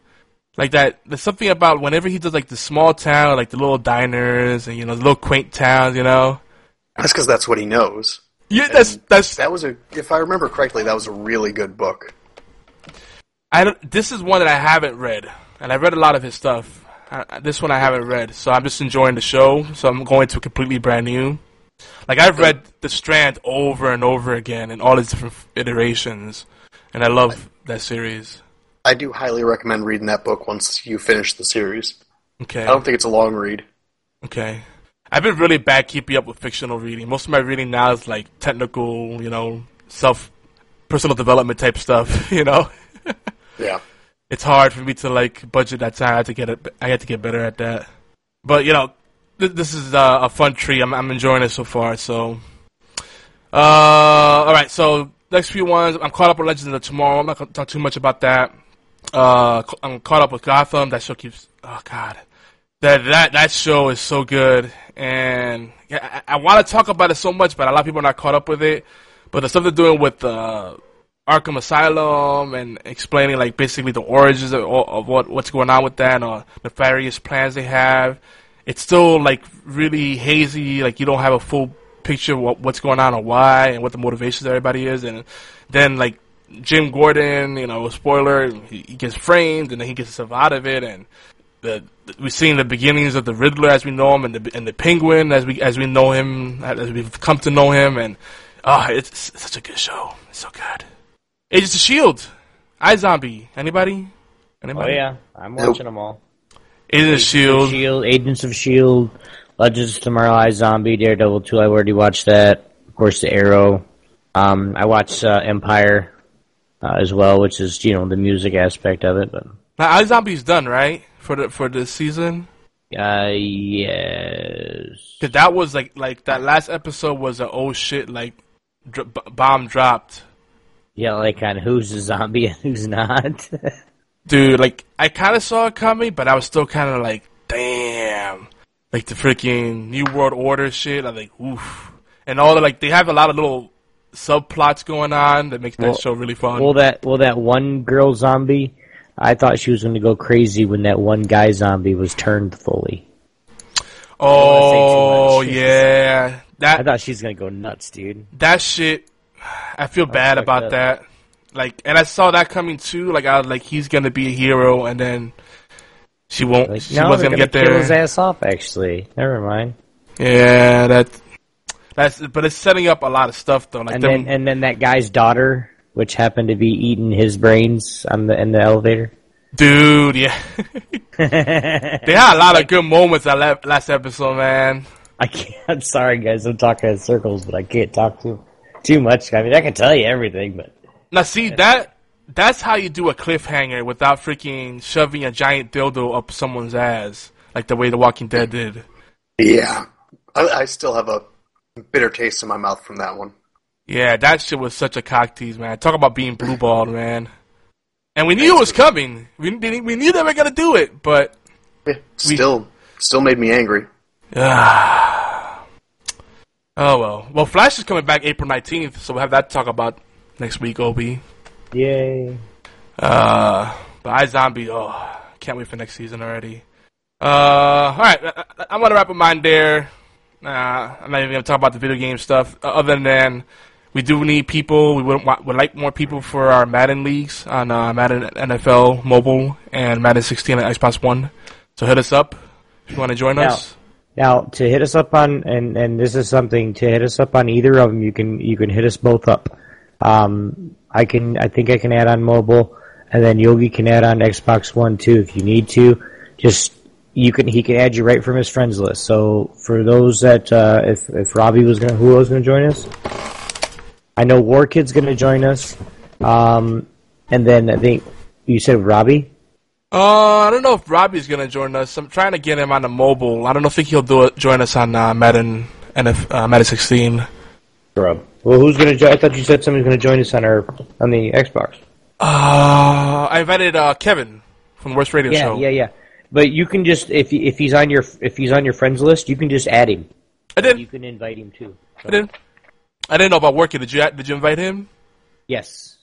Like that. There's something about whenever he does like the small town, like the little diners and you know the little quaint towns. You know, That's because that's what he knows. yeah, that's that's. That was a, if I remember correctly, that was a really good book. I don't, this is one that I haven't read, and I've read a lot of his stuff. I, I- this one I haven't read, so I'm just enjoying the show. So I'm going to completely brand new. Like I've read The Stand over and over again in all its different iterations, and I love that series. I do highly recommend reading that book once you finish the series. Okay, I don't think it's a long read. okay. I've been really bad keeping up with fictional reading. Most of my reading now is like technical, you know, self, personal development type stuff. You know. Yeah. it's hard for me to like budget that time. I had to get it. I had to get better at that. But you know, th- this is uh, a fun tree. I'm I'm enjoying it so far. So, uh, all right. So next few ones, I'm caught up with Legends of Tomorrow. I'm not gonna talk too much about that. Uh, I'm caught up with Gotham. That show keeps. Oh God, that that that show is so good, and yeah, I, I want to talk about it so much, but a lot of people are not caught up with it. But the stuff they're doing with uh, Arkham Asylum and explaining like basically the origins of, of what what's going on with that or nefarious plans they have. It's still like really hazy. Like you don't have a full picture of what, what's going on or why and what the motivations of everybody is. And then like Jim Gordon, you know, spoiler, he, he gets framed and then he gets himself out of it. And the, the we've seen the beginnings of the Riddler as we know him and the and the Penguin as we as we know him as we've come to know him. And ah, it's, it's such a good show. It's so good. Agents of Shield, iZombie. Anybody? Anybody? Oh Anybody? yeah, I'm Nope. watching them all. Agents of Shield. Shield, Agents of Shield, Legends of Tomorrow, iZombie, Daredevil two. I already watched that. Of course, the Arrow. Um, I watched uh, Empire uh, as well, which is you know the music aspect of it. But Now iZombie's done right for the for this season. uh, yes, Cause that was like like that last episode was a oh shit like dr- b- bomb dropped. yeah, like on who's a zombie and who's not. Dude, like I kind of saw it coming, but I was still kind of like, damn, like the freaking New World Order shit. I'm like, oof, and all the like they have a lot of little subplots going on that makes that Well- show really fun. well, that well that one girl zombie. I thought she was going to go crazy when that one guy zombie was turned fully. oh wanna say too much. yeah, I that thought she's going to go nuts, dude. that shit. I feel bad fucked about up. that. Like, and I saw that coming too. Like, I was like, he's gonna be a hero, and then she won't. Like, she no, wasn't they're gonna get kill there. his ass off. Actually, never mind. Yeah, that. That's but it's setting up a lot of stuff though. Like And them, then and then that guy's daughter, which happened to be eating his brains on the in the elevator. dude, yeah, they had a lot of good moments that la- last episode, man. I can't. I'm sorry, guys. I'm talking in circles, but I can't talk too too much. I mean, I can tell you everything, but Now, see that that's how you do a cliffhanger without freaking shoving a giant dildo up someone's ass, like the way The Walking Dead did. Yeah. I, I still have a Bitter taste in my mouth from that one. Yeah, that shit was such a cock tease, man. Talk about being blue balled, man. And we knew it was coming. We we knew they were gonna do it, but Yeah, still, still made me angry. ah. oh well. Well, Flash is coming back April nineteenth, so we'll have that to talk about next week. Ob. Yay. Uh, but iZombie. Oh, can't wait for next season already. Uh, all right. I, I'm gonna wrap up mine there. Nah, I'm not even gonna talk about the video game stuff. Other than we do need people. We would want, would like more people for our Madden leagues on uh, Madden NFL Mobile and Madden 16 and Xbox One. So hit us up if you want to join Now- us. Now to hit us up on and and this is something to hit us up on either of them. You can you can hit us both up. Um, I can I think I can add on mobile, and then Yogi can add on Xbox One too if you need to. Just you can he can add you right from his friends list. So for those that uh, if if Robbie was gonna who was gonna join us, I know War Kid's gonna join us, um, and then I think you said Robbie. Uh, I don't know if Robbie's gonna join us. I'm trying to get him on the mobile. I don't know if he'll do it. Join us on uh, Madden NF, uh, Madden 16. Well, who's gonna join? I thought you said somebody's gonna join us on our on the Xbox. Uh, I invited uh, Kevin from the Worst Radio Yeah, Show. yeah, yeah. yeah. But you can just if he- if he's on your if he's on your friends list, you can just add him. I did. You can invite him too. I did. I didn't know about working. Did you? Did you invite him? Yes.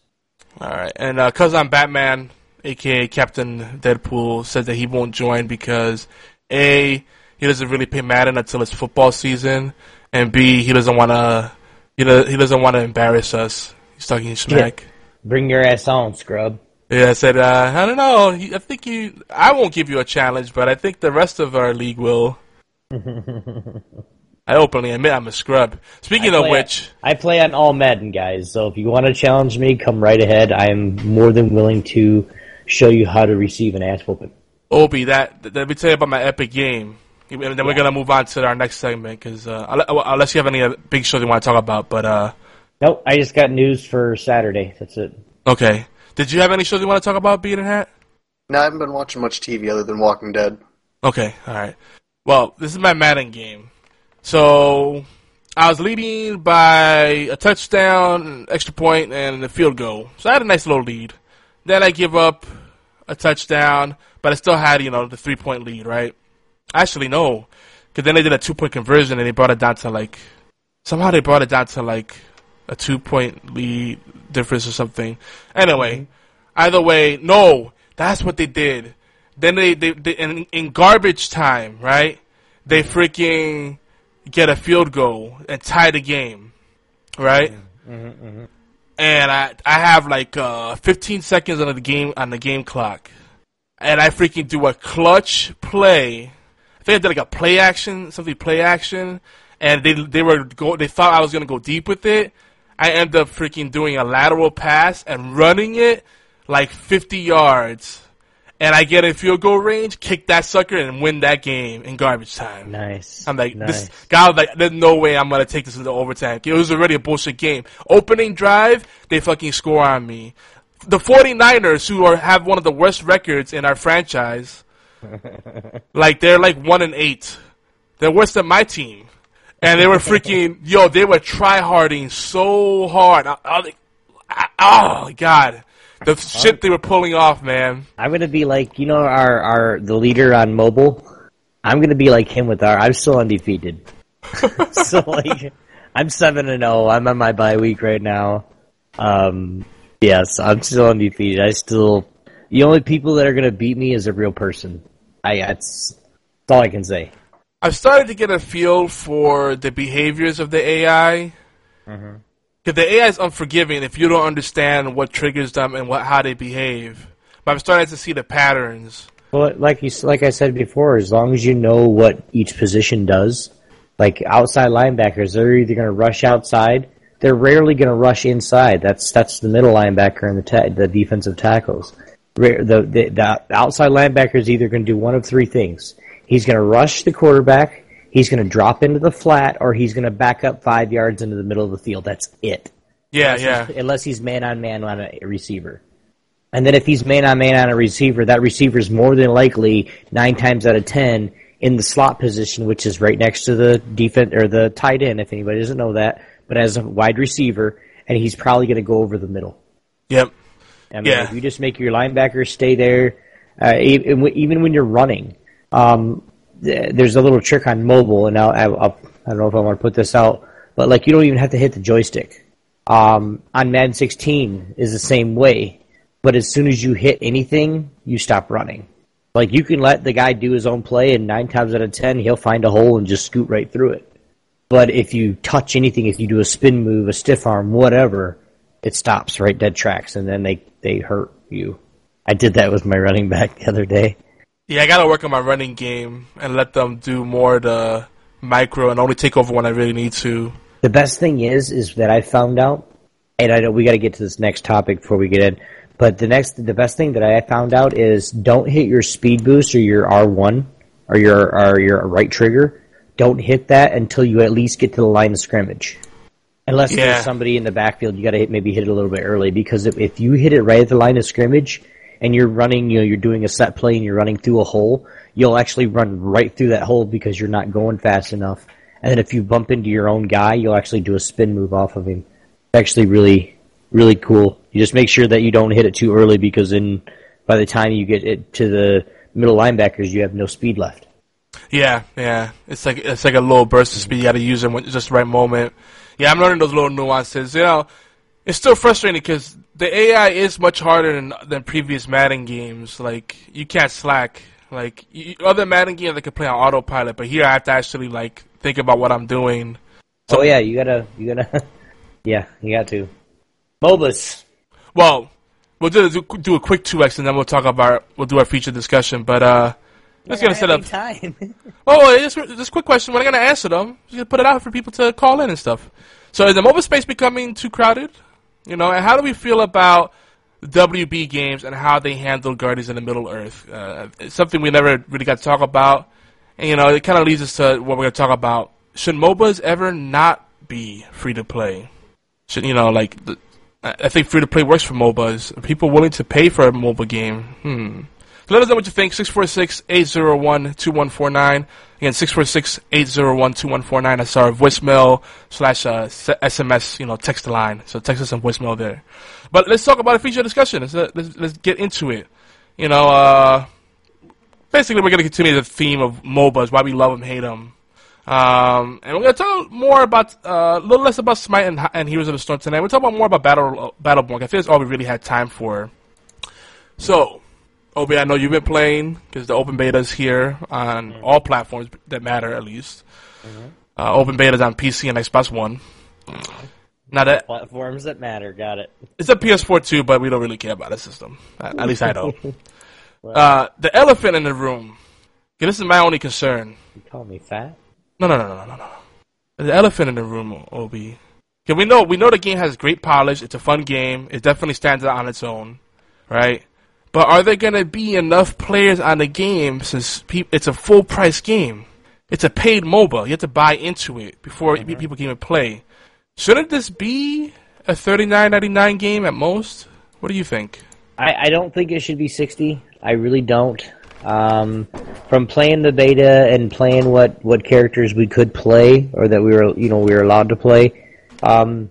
All right. And uh, cause I'm Batman, aka Captain Deadpool, said that he won't join because a he doesn't really play Madden until it's football season, and b he doesn't want to he, do, he doesn't want to embarrass us. He's talking smack. Bring your ass on, scrub. Yeah, I said, uh, I don't know. I think you. I won't give you a challenge, but I think the rest of our league will. I openly admit I'm a scrub. Speaking of which, I play on all Madden guys, so if you want to challenge me, come right ahead. I am more than willing to show you how to receive an ass whooping. Obi, that th- let me tell you about my epic game, and then we're gonna move on to our next segment because uh, unless you have any big shows you want to talk about, but uh, Nope, I just got news for Saturday. That's it. okay. Did you have any shows you want to talk about, Beard and Hat? No, I haven't been watching much TV other than Walking Dead. Okay, all right. Well, this is my Madden game. So I was leading by a touchdown, extra point, and a field goal. So I had a nice little lead. Then I give up a touchdown, but I still had you know the three point lead, right? Actually, no, because then they did a two point conversion and they brought it down to like somehow they brought it down to like a two point lead difference or something. Anyway, mm-hmm. either way, no, that's what they did. Then they, they, they in, in garbage time, right? They mm-hmm. freaking get a field goal and tie the game, right? Mm-hmm, and I I have like uh, 15 seconds on the game on the game clock, and I freaking do a clutch play. Think I did like a play action, something play action, and they they were go they thought I was gonna go deep with it. I end up freaking doing a lateral pass and running it like 50 yards, and I get in field goal range, kick that sucker, and win that game in garbage time. Nice. I'm like, nice. this guy was like, there's no way I'm gonna take this into overtime. It was already a bullshit game. Opening drive, they fucking score on me. The 49ers, who are have one of the worst records in our franchise, like they're like one and eight. They're worse than my team, and they were freaking yo. They were try harding so hard. I, I, I, oh god, the shit they were pulling off, man. I'm gonna be like you know our our the leader on mobile. I'm gonna be like him with our. I'm still undefeated. so like, I'm seven and zero. I'm on my bye week right now. Um, yes, I'm still undefeated. I still. The only people that are gonna beat me is a real person. I that's, that's all I can say. I've started to get a feel for the behaviors of the AI. Because mm-hmm. the AI is unforgiving if you don't understand what triggers them and what how they behave. But I'm starting to see the patterns. Well, like you, like I said before, as long as you know what each position does, like outside linebackers, they're either going to rush outside. They're rarely going to rush inside. That's that's the middle linebacker and the ta- the defensive tackles. The, the the outside linebacker is either going to do one of three things. He's going to rush the quarterback. He's going to drop into the flat, or he's going to back up five yards into the middle of the field. That's it Yeah, unless yeah. he's, unless he's man on man on a receiver. And then if he's man on man on a receiver, that receiver is more than likely nine times out of ten in the slot position, which is right next to the defense or the tight end. If anybody doesn't know that, but as a wide receiver, and he's probably going to go over the middle. Yep. I mean, Yeah. if you just make your linebackers stay there, uh, even, even when you're running, um, there's a little trick on mobile, and I'll, I'll, I'll, I don't know if I want to put this out, but like you don't even have to hit the joystick. Um, on Madden 16 is the same way, but as soon as you hit anything, you stop running. Like you can let the guy do his own play, and nine times out of ten, he'll find a hole and just scoot right through it. But if you touch anything, if you do a spin move, a stiff arm, whatever, it stops right dead tracks, and then they they hurt you. I did that with my running back the other day. Yeah, I gotta work on my running game and let them do more of the micro and only take over when I really need to. The best thing is, is that I found out, and I know we got to get to this next topic before we get in. But the next, the best thing that I found out is don't hit your speed boost or your R one or your or your right trigger. Don't hit that until you at least get to the line of scrimmage. Unless Yeah. there's somebody in the backfield, you got to hit, maybe hit it a little bit early because if, if you hit it right at the line of scrimmage and you're running, you know, you're doing a set play and you're running through a hole, you'll actually run right through that hole because you're not going fast enough. And then if you bump into your own guy, you'll actually do a spin move off of him. It's actually, really, really cool. You just make sure that you don't hit it too early because then by the time you get it to the middle linebackers, you have no speed left. Yeah, yeah. It's like it's like a little burst of speed. You got to use them when just the right moment. Yeah, I'm learning those little nuances. You know, it's still frustrating because the AI is much harder than than previous Madden games. Like you can't slack. Like you, other Madden games, I could play on autopilot, but here I have to actually like think about what I'm doing. So yeah, you gotta, you gotta, yeah, you got to. MOBAs. Well, we'll do, do, do a quick two X and then we'll talk about we'll do our feature discussion. But uh, let's get a set up. time. Oh, just just a quick question. We're not gonna answer them. Just gonna put it out for people to call in and stuff. So, is the MOBA space becoming too crowded? You know, and how do we feel about WB games and how they handle Guardians in the Middle Earth? Uh, it's something we never really got to talk about, and you know, it kind of leads us to what we're gonna talk about. Should MOBAs ever not be free to play? Should you know, like, the, I I think free to play works for MOBAs. Are people willing to pay for a MOBA game? Hmm. Let us know what you think. 646-801-2149. Again, 646-801-2149. That's our voicemail slash uh, SMS, you know, text line. So text us some voicemail there. But let's talk about a feature discussion. Let's, uh, let's, let's get into it. You know, uh, basically we're going to continue the theme of MOBAs, why we love them, hate them. Um, and we're going to talk more about, uh, a little less about Smite and, and Heroes of the Storm tonight. We're talking about more about Battle, Battleborn. I feel that's all we really had time for. So, Obi, I know you've been playing because the open beta is here on all platforms that matter, at least. Uh, open beta is on PC and Xbox One. Now that Platforms that matter. Got it. it's a PS4 too, but we don't really care about the system. At, at least I don't. uh, the elephant in the room. This is my only concern. You call me fat? No, no, no, no, no, no. The elephant in the room, Obi. Okay, we know we know the game has great polish. It's a fun game. It definitely stands out on its own, right? But are there gonna be enough players on the game since pe- it's a full price game? It's a paid MOBA. You have to buy into it before pe- people can even play. Shouldn't this be a thirty nine ninety nine game at most? What do you think? I, I don't think it should be 60. I really don't. Um, from playing the beta and playing what, what characters we could play or that we were, you know, we were allowed to play, um,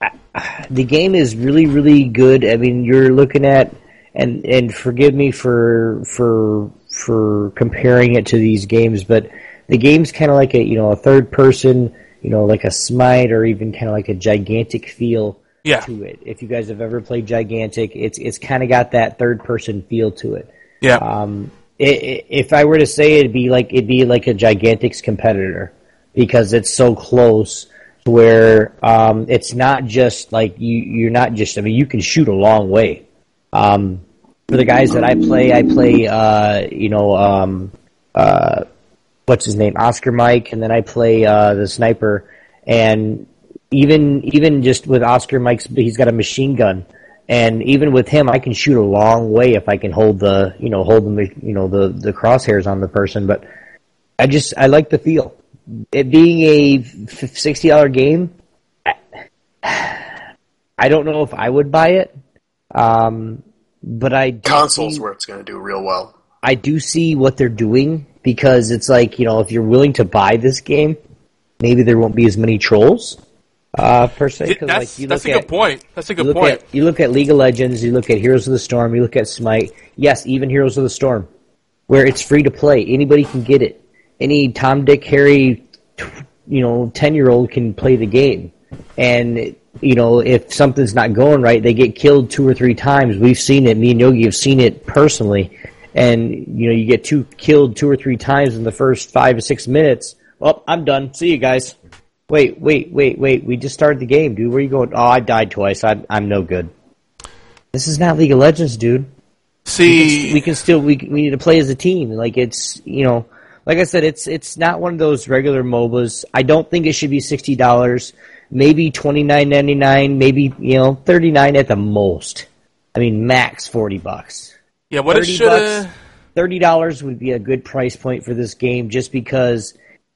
I, the game is really, really good. I mean, you're looking at, and, and forgive me for, for, for comparing it to these games, but the game's kind of like a, you know, a third person, you know, like a Smite or even kind of like a gigantic feel Yeah. to it. If you guys have ever played Gigantic, it's it's kind of got that third person feel to it. Yeah. Um, i i if I were to say, it'd be like it'd be like a Gigantic's competitor because it's so close to where um, it's not just like you you're not just. I mean, you can shoot a long way. Um, for the guys that I play, I play uh, you know um, uh, what's his name, Oscar Mike, and then I play uh, the sniper. And even even just with Oscar Mike's, he's got a machine gun, and even with him, I can shoot a long way if I can hold the you know hold the you know the the crosshairs on the person. But I just I like the feel. It being a sixty dollar game, I don't know if I would buy it. Um, but I do Consoles see- where it's going to do real well. I do see what they're doing because it's like you know if you're willing to buy this game, maybe there won't be as many trolls uh, per se. That's, like, you that's a look good point. That's a you good look point. At, you look at League of Legends, you look at Heroes of the Storm, you look at Smite. Yes, even Heroes of the Storm, where it's free to play. Anybody can get it. Any Tom, Dick, Harry, tw- you know, ten year old can play the game. And you know, if something's not going right, they get killed two or three times. We've seen it. Me and Yogi have seen it personally. And you know, you get two killed two or three times in the first five or six minutes. Well, I'm done. See you guys. Wait, wait, wait, wait. We just started the game, dude. Where are you going? Oh, I died twice. I'm, I'm no good. This is not League of Legends, dude. See, We can still, we, we need to play as a team. Like, it's, you know, like I said, it's, it's not one of those regular MOBAs. I don't think it should be $60. Maybe twenty nine ninety nine. Maybe, you know, 39 at the most. I mean, max 40 bucks. yeah, what it 30 should bucks. thirty dollars would be a good price point for this game, just because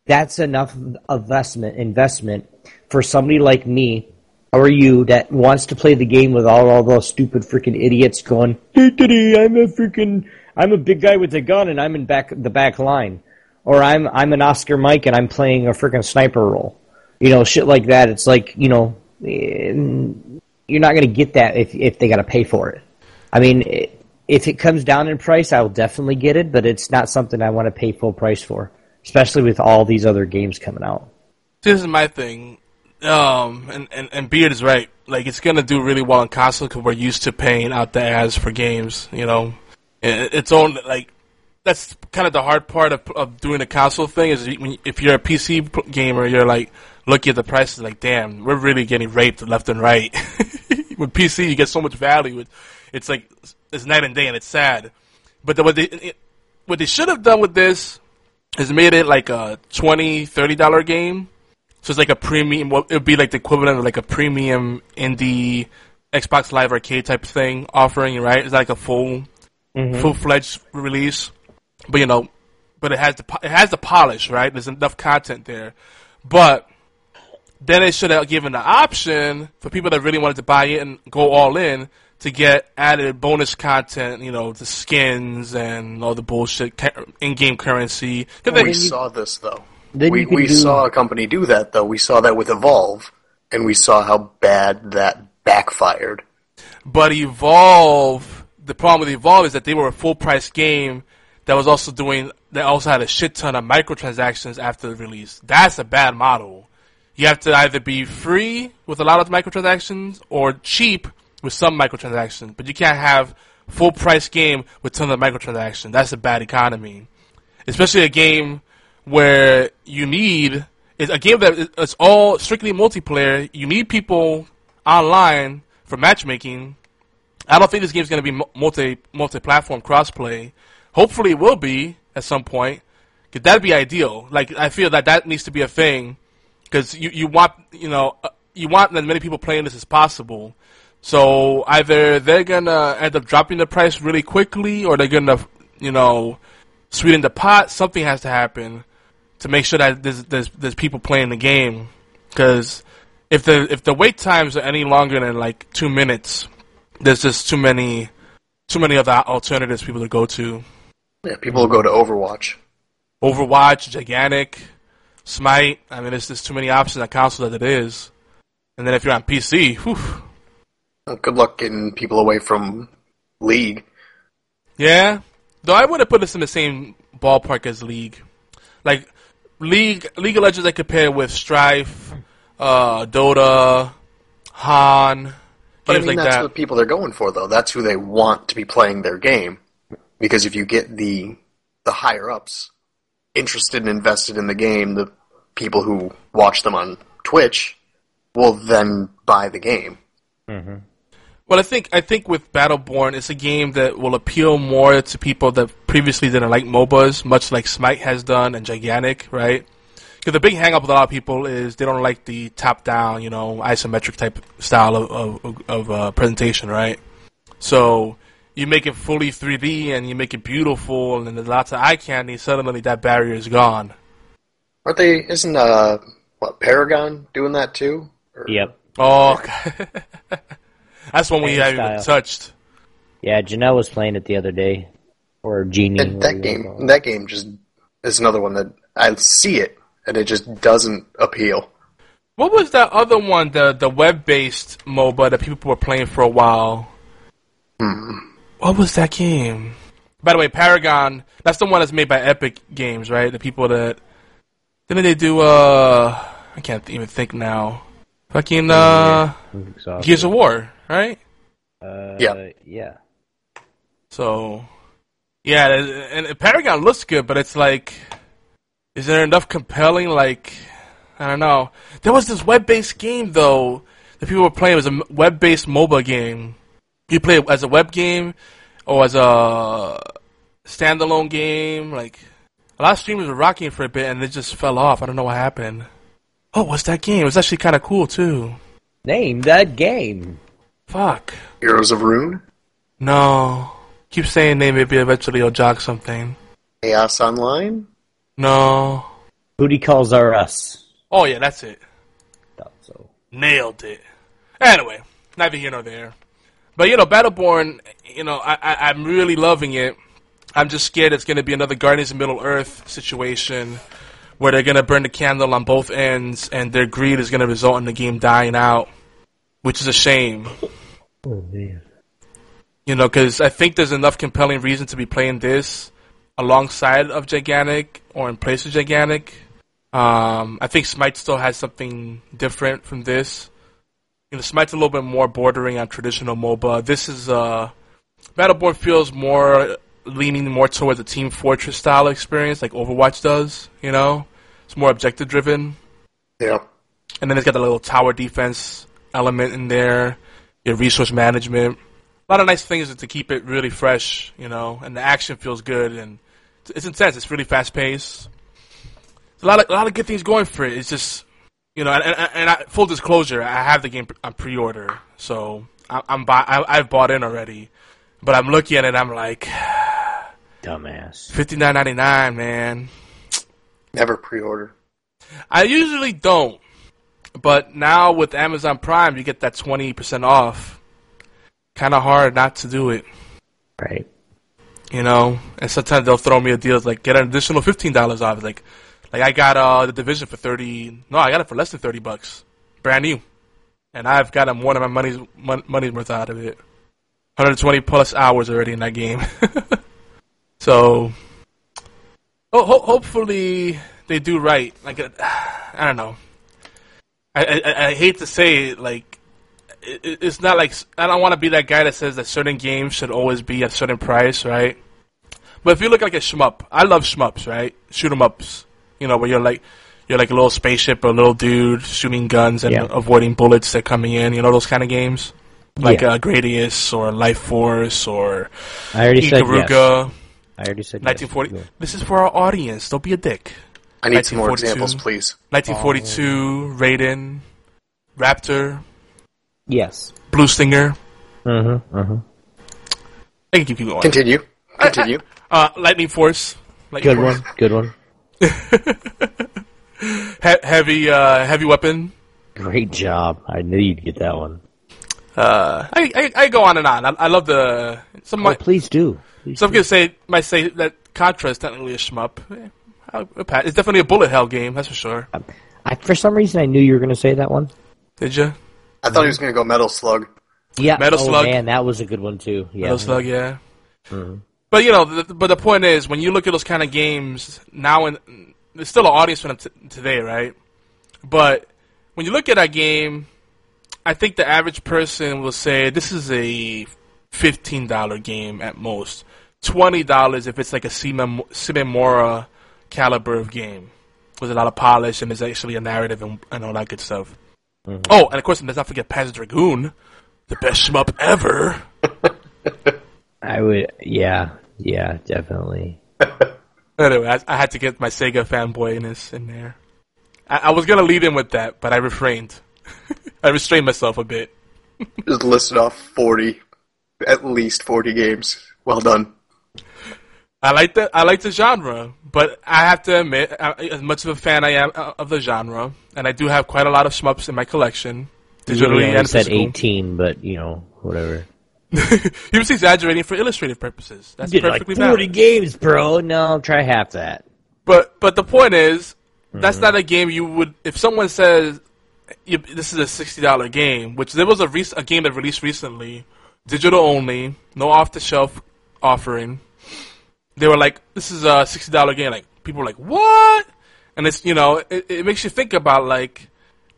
that's enough investment investment for somebody like me or you that wants to play the game with all all those stupid freaking idiots going. "Dee-dee-dee, I'm a freaking I'm a big guy with a gun and I'm in back the back line, or I'm I'm an Oscar Mike and I'm playing a freaking sniper role. You know, shit like that. It's like you know, eh, you're not gonna get that if if they got to pay for it. I mean, i- if it comes down in price, I will definitely get it, but it's not something I want to pay full price for, especially with all these other games coming out. This is my thing. Um, and, and, and Beard is right. Like, it's gonna do really well on console because we're used to paying out the ads for games, you know? It, it's own, like, that's kind of the hard part of, of doing the console thing is when if you're a PC gamer, you're like, looking at the prices like, damn, we're really getting raped left and right. With PC, you get so much value. It's like, it's night and day and it's sad. But the, what they, it, what they should have done with this is made it like a 20 30 dollar game so it's like a premium it would be like the equivalent of like a premium indie xbox live arcade type thing offering right it's like a full mm-hmm. full-fledged release but you know but it has the it has the polish right there's enough content there but then it should have given the option for people that really wanted to buy it and go all in to get added bonus content, you know, the skins and all the bullshit, in-game currency. 'Cause We they- saw this though. Then we we do- saw a company do that though. We saw that with Evolve, and we saw how bad that backfired. But Evolve, the problem with Evolve is that they were a full price game that was also doing, that also had a shit ton of microtransactions after the release. That's a bad model. You have to either be free with a lot of microtransactions or cheap with some microtransactions, but you can't have full price game with tons of microtransactions. That's a bad economy. Especially a game where you need, it's a game that is- it's all strictly multiplayer. You need people online for matchmaking. I don't think this game's going to be multi multi platform crossplay. Hopefully, it will be at some point. 'Cause that'd be ideal. Like I feel that that needs to be a thing because you you want you know uh, you want as many people playing this as possible. So either they're gonna end up dropping the price really quickly, or they're gonna you know sweeten the pot. Something has to happen to make sure that there's there's, there's people playing the game. Because if the if the wait times are any longer than like two minutes, there's just too many too many other alternatives people to go to. Yeah, people will go to Overwatch. Overwatch, Gigantic, Smite. I mean, there's just too many options on console that it is. And then if you're on PC, whew, Good luck getting people away from League. yeah. Though I wouldn't put this in the same ballpark as League. Like League, League of Legends, I compare with Strife, uh, Dota, HoN, But I mean, like that's that. what people are going for, though. That's who they want to be playing their game. Because if you get the the higher ups interested and invested in the game, the people who watch them on Twitch will then buy the game. Well, I think I think with Battleborn, it's a game that will appeal more to people that previously didn't like MOBAs, much like Smite has done and Gigantic, right? Because the big hang up with a lot of people is they don't like the top-down, you know, isometric type style of of, of uh, presentation, right? So you make it fully 3D and you make it beautiful, and there's lots of eye candy. Suddenly, that barrier is gone. Aren't they? Isn't uh what Paragon doing that too? Or- Yep. Oh, that's one we Same haven't even style. touched. Yeah, Janelle was playing it the other day, or Genie. And that game, that game just is another one that I see it and it just doesn't appeal. What was that other one, the the web based MOBA that people were playing for a while? What was that game? By the way, Paragon, that's the one that's made by Epic Games, right? The people that didn't they do uh I can't even think now. Fucking uh Gears of War, right? Uh, Yeah. Yeah. So, yeah, and, and Paragon looks good, but it's like, is there enough compelling? Like, I don't know. There was this web-based game though that people were playing. It was a web-based MOBA game. You play it as a web game or as a standalone game. Like, a lot of streamers were rocking for a bit, and it just fell off. I don't know what happened. Oh, what's that game? It was actually kind of cool too. Name that game. Fuck. Heroes of Rune, No. Keep saying name, maybe eventually you'll jog something. Chaos Online. No. Booty calls are us. Oh yeah, that's it. Thought so. Nailed it. Anyway, neither here nor there. But you know, Battleborn, you know, I, I I'm really loving it. I'm just scared it's going to be another Guardians of Middle Earth situation where they're going to burn the candle on both ends, and their greed is going to result in the game dying out, which is a shame. Oh man. You know, because I think there's enough compelling reason to be playing this alongside of Gigantic or in place of Gigantic. Um, I think Smite still has something different from this. You know, Smite's a little bit more bordering on traditional MOBA. This is uh, Battleborn feels more leaning more towards a Team Fortress style experience, like Overwatch does. You know, it's more objective driven. Yeah. And then it's got the little tower defense element in there, your resource management. A lot of nice things to keep it really fresh, you know, and the action feels good and it's- intense. It's really fast paced. There's a lot of a lot of good things going for it. It's just, you know, and, and, and I, full disclosure, I have the game on pre-order, so I, I'm buy, I, I've bought in already. But I'm looking at it, and I'm like, Dumbass. fifty nine ninety nine, man. Never pre-order. I usually don't, but now with Amazon Prime, you get that twenty percent off. Kind of hard not to do it, Right. you know. And sometimes they'll throw me a deal like get an additional fifteen dollars off. Like, like I got uh the Division for thirty. No, I got it for less than thirty bucks, brand new, and I've gotten more of my money's mon- money's worth out of it. 120 plus hours already in that game. so, ho- ho- hopefully they do right. Like, uh, I don't know. I, I, I hate to say it, like, it, it- it's not like I don't want to be that guy that says that certain games should always be at a certain price, right? But if you look like a shmup, I love shmups, right? Shoot 'em ups, you know, where you're like you're like a little spaceship or a little dude shooting guns and Yeah. avoiding bullets that coming in, you know, those kind of games, like Yeah. uh, Gradius or Life Force or I already said yes. Ikaruga, I already said 1940. yes. This is for our audience. Don't be a dick. I need some more 1942. examples, please. 1942, Raiden, Raptor, Yes. Blue Stinger. Mm-hmm. Mm-hmm. I can keep going. Continue. Continue. Uh, Lightning Force. Lightning Good Force. one. Good one. He- heavy, uh, heavy weapon. Great job. I knew you'd get that one. Uh, I, I, I go on and on. I, I love the. Some Oh, might, please do. Please some do. could say might say that Contra is technically a shmup. I'll- I'll pass. It's definitely a bullet hell game. That's for sure. I, for some reason, I knew you were going to say that one. Did you? I thought he was going to go Metal Slug. Yeah. Metal oh, Slug. man, that was a good one too. Yeah. Metal Slug, yeah. But you know, the, but the point is, when you look at those kind of games now, and there's still an audience for them t- today, right? But when you look at that game, I think the average person will say this is a fifteen dollar game at most, twenty dollars if it's like a Sine Mora caliber of game with a lot of polish and there's actually a narrative and, and all that good stuff. Mm-hmm. Oh, and of course, let's not forget Panzer Dragoon, the best shmup ever. I would. Yeah. Yeah. Definitely. Anyway, I, I had to get my Sega fanboyness in there. I, I was gonna lead in with that, but I refrained. I restrained myself a bit. Just listed off 40, at least 40 games. Well done. I like the I like the genre, but I have to admit, as much of a fan I am uh, of the genre, and I do have quite a lot of shmups in my collection, You digitally only and said physical. 18, but you know, whatever. he was exaggerating for illustrative purposes. That's Did like 40 valid. games, bro. No, try half that. But but the point is, that's not a game you would. If someone says you, this is a sixty dollar game, which there was a rec- a game that released recently, digital only, no off the shelf offering. They were like, "This is a sixty dollar game." Like people were like, "What?" And it's you know, it, it makes you think about like.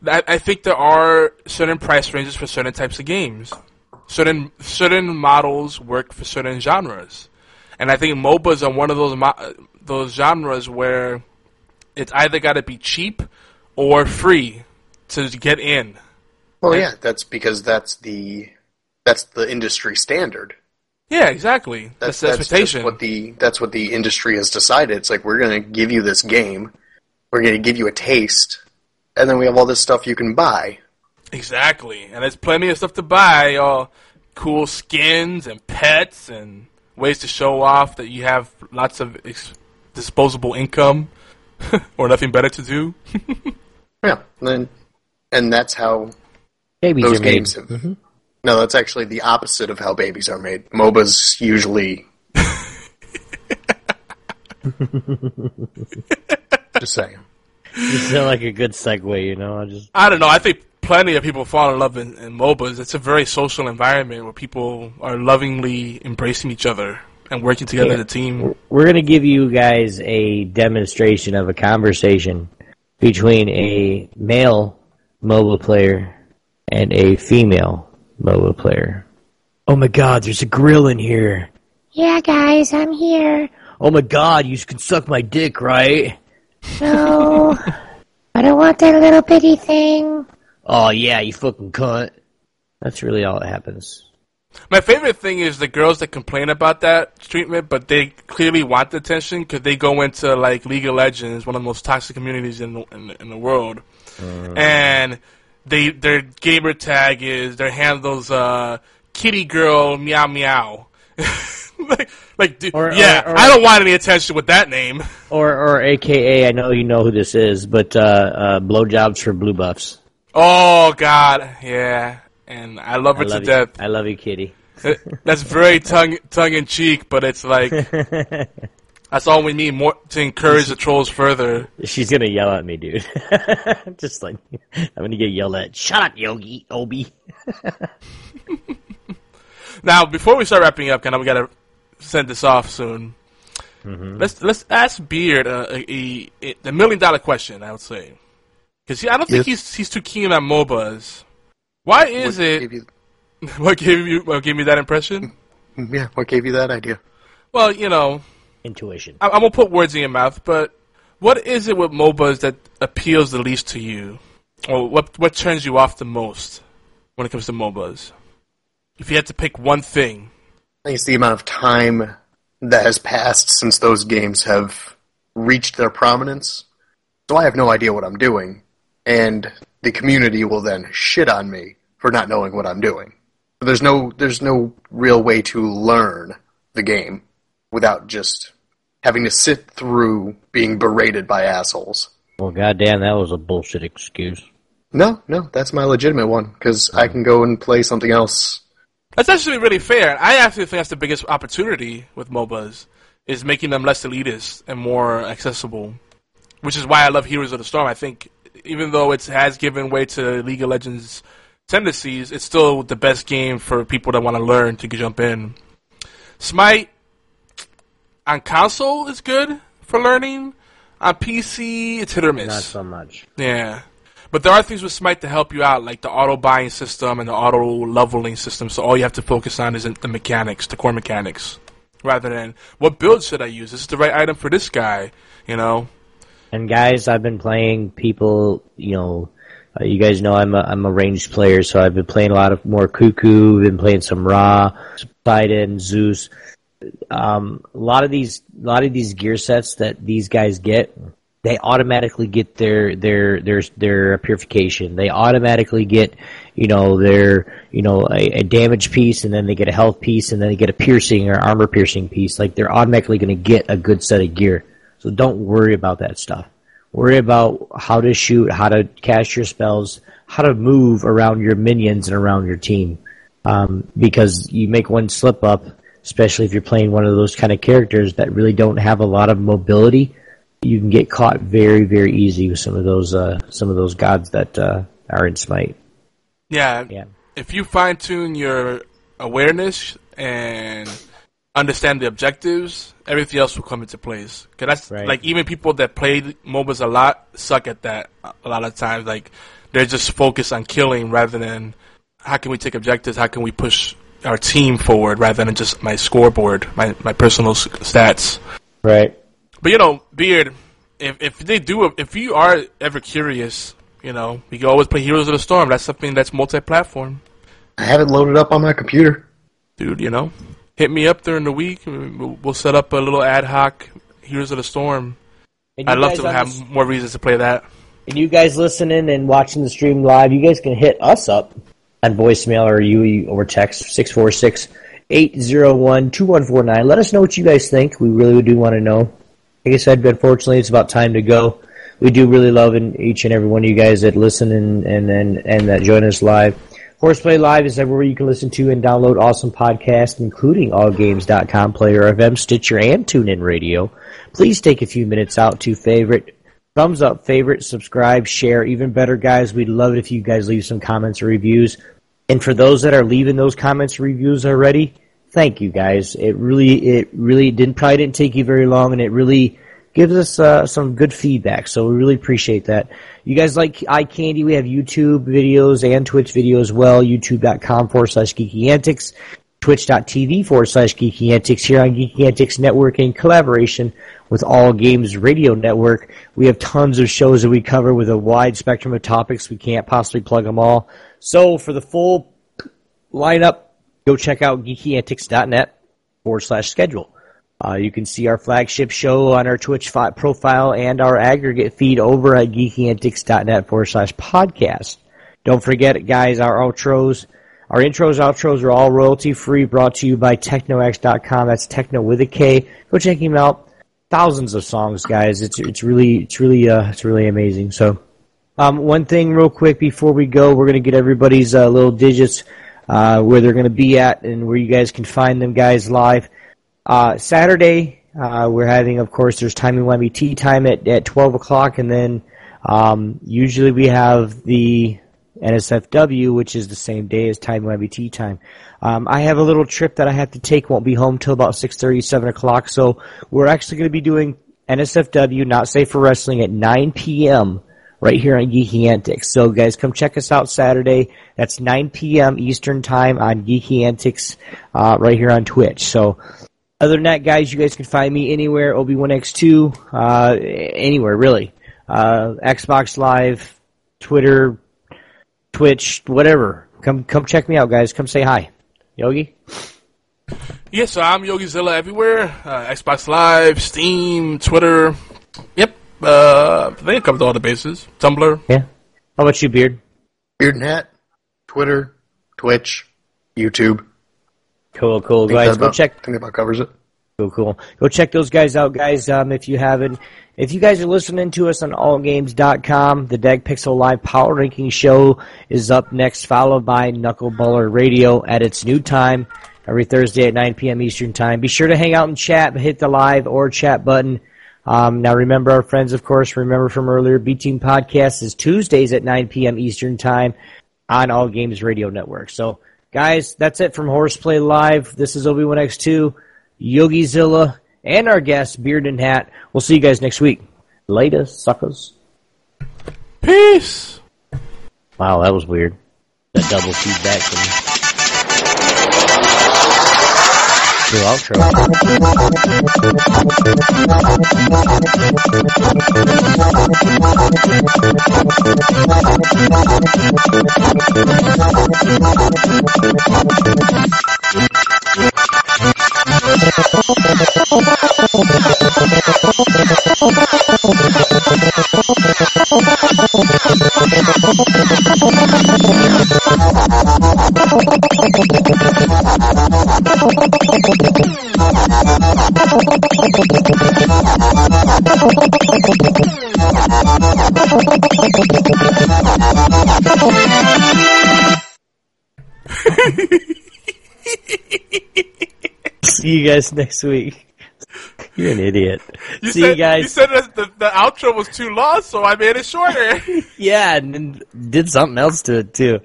I, I think there are certain price ranges for certain types of games. Certain certain models work for certain genres, and I think MOBAs are one of those mo- those genres where it's either got to be cheap or free to get in. Well, yeah, that's because that's the that's the industry standard. Yeah, exactly. That's, the expectation. what the that's what the industry has decided. It's like we're going to give you this game, we're going to give you a taste, and then we have all this stuff you can buy. exactly, and there's plenty of stuff to buy. All cool skins and pets and ways to show off that you have lots of ex- disposable income or nothing better to do. Yeah, and then and that's how Babies those are made. games have. Mm-hmm. No, that's actually the opposite of how babies are made. MOBAs usually. Just saying. You sound like a good segue, you know. I just I don't know. I think plenty of people fall in love in, in MOBAs. It's a very social environment where people are lovingly embracing each other and working together as a team. we're gonna give you guys a demonstration of a conversation between a male MOBA player and a female MOBA player. Oh my God! There's a grill in here. Yeah, guys, I'm here. Oh my God! You can suck my dick, right? No, I don't want that little bitty thing. Oh yeah, you fucking cunt. That's really all that happens. My favorite thing is the girls that complain about that treatment, but they clearly want the attention because they go into like League of Legends, one of the most toxic communities in the, in the, in the world, and they their gamer tag is their handles uh, kitty girl meow meow. like, like dude, Or- yeah, or- or- I don't want any attention with that name. Or, or AKA, I know you know who this is, but uh, uh, blowjobs for blue buffs. Oh God, yeah, and I love her I love to you. death. I love you, Kitty. That's very tongue tongue in cheek, but it's like that's all we need more to encourage the trolls further. She's gonna yell at me, dude. Just like I'm gonna get yelled at. Shut up, Yogi Obi. Now, before we start wrapping up, kind of we gotta send this off soon. Mm-hmm. Let's let's ask Beard a, a, a the million dollar question. I would say because I don't think Yes. he's he's too keen on MOBAs. Why is What it? gave you- what gave you what gave me that impression? yeah, what gave you that idea? Well, you know, Intuition. I, I'm gonna put words in your mouth, but what is it with MOBAs that appeals the least to you, or what what turns you off the most when it comes to MOBAs? If you had to pick one thing, I think it's the amount of time that has passed since those games have reached their prominence. So I have no idea what I'm doing, and the community will then shit on me for not knowing what I'm doing. There's no there's no real way to learn the game without just having to sit through being berated by assholes. Well, goddamn, that was a bullshit excuse. No, no, that's my legitimate one because I can go and play something else. that's actually really fair. I actually think that's the biggest opportunity with MOBAs is making them less elitist and more accessible, which is why I love Heroes of the Storm. I think even though it has given way to League of Legends tendencies, it's still the best game for people that want to learn to jump in. Smite on console is good for learning. On PC, it's hit or miss. Not so much. Yeah. But there are things with Smite to help you out, like the auto buying system and the auto leveling system. So all you have to focus on is the mechanics, the core mechanics, rather than what build should I use? Is this the right item for this guy? You know. And guys, I've been playing people. You know, uh, you guys know I'm a I'm a ranged player, so I've been playing a lot of more Cuckoo. Been playing some Ra, Biden, Zeus. Um, a lot of these, a lot of these gear sets that these guys get, they automatically get their their their their purification. They automatically get, you know, their you know a, a damage piece, and then they get a health piece, and then they get a piercing or armor piercing piece. Like they're automatically going to get a good set of gear. So don't worry about that stuff. Worry about how to shoot, how to cast your spells, how to move around your minions and around your team. Um, because you make one slip up, especially if you're playing one of those kind of characters that really don't have a lot of mobility, you can get caught very, very easy with some of those uh, some of those gods that uh, are in Smite. Yeah. Yeah. If you fine tune your awareness and understand the objectives, everything else will come into place. Cause that's Right. like even people that play MOBAs a lot suck at that a lot of times. Like they're just focused on killing rather than how can we take objectives? How can we push our team forward rather than just my scoreboard, my my personal stats. Right. But you know, Beard, if if they do, if you are ever curious, you know, you can always play Heroes of the Storm. That's something that's multi-platform, I have it loaded up on my computer. dude. You know, hit me up during the week. We'll, we'll set up a little ad hoc Heroes of the Storm. I'd love to have the- more reasons to play that. And you guys listening and watching the stream live, you guys can hit us up on voicemail or UE or text 646 801 2149. Let us know what you guys think. We really do want to know. Like I said, unfortunately, it's about time to go. We do really love in each and every one of you guys that listen and, and, and, and that join us live. Horseplay Live is everywhere you can listen to and download awesome podcasts, including allgames.com, Player FM, Stitcher, and TuneIn Radio. Please take a few minutes out to favorite, thumbs up, favorite, subscribe, share. Even better, guys, we'd love it if you guys leave some comments or reviews. And for those that are leaving those comments or reviews already, thank you guys. It really, it really didn't probably didn't take you very long, and it really gives us uh, some good feedback. So we really appreciate that. You guys like eye candy? We have YouTube videos and Twitch videos as well. YouTube.com forward slash geeky antics. Twitch.tv forward slash Geeky Antics here on Geeky Antics Network in collaboration with All Games Radio Network. We have tons of shows that we cover with a wide spectrum of topics. We can't possibly plug them all. So for the full lineup, go check out geekyantics.net forward slash schedule. Uh, you can see our flagship show on our Twitch fi- profile and our aggregate feed over at geekyantics.net forward slash podcast. Don't forget, guys, our outros, our intros, outros are all royalty free, brought to you by teknoaxe.com. That's Techno with a K. Go check him out. Thousands of songs, guys. It's it's really it's really uh it's really amazing. So, um, one thing real quick before we go, we're gonna get everybody's uh, little digits, uh, where they're gonna be at and where you guys can find them, guys, live. Uh, Saturday, uh, we're having, of course, there's Timey Wimey Tea Time at, at 12 o'clock, and then um, usually we have the NSFW, which is the same day as Timey Wimey Tea Time. Um, I have a little trip that I have to take, won't be home till about 6.30, 7 o'clock, so we're actually going to be doing NSFW, Not Safe for Wrestling, at 9 p.m., right here on Geeky Antics. So guys, come check us out Saturday. That's 9 p.m. Eastern Time on Geeky Antics, uh, right here on Twitch. So, other than that, guys, you guys can find me anywhere, Obi1X2, uh, anywhere, really. Uh, Xbox Live, Twitter, Twitch, whatever. Come, come check me out, guys. Come say hi. Yogi? Yeah, so I'm YogiZilla everywhere. Uh, Xbox Live, Steam, Twitter. Yep. Uh, I think I covered all the bases. Tumblr. Yeah. How about you, Beard? Beard and Hat, Twitter, Twitch, YouTube. Cool, cool. Guys, go about- check I think that about covers it. Cool, cool. Go check those guys out, guys. Um, if you haven't, if you guys are listening to us on allgames.com, the Dag Pixel Live Power Ranking Show is up next, followed by Knuckleballer Radio at its new time every Thursday at 9 p.m. Eastern Time. Be sure to hang out and chat, hit the live or chat button. Um, now remember our friends, of course, remember from earlier, B Team Podcast is Tuesdays at 9 p.m. Eastern Time on All Games Radio Network. So, guys, that's it from Horseplay Live. This is Obi1X2, YogiZilla, and our guest, Beard and Hat. We'll see you guys next week. Later, suckers. Peace. Wow, that was weird. That double feedback from the outro. Hehehehe See you guys next week. You're an idiot. You See said, you guys. You said that the, the outro was too long, so I made it shorter. Yeah, and did something else to it too.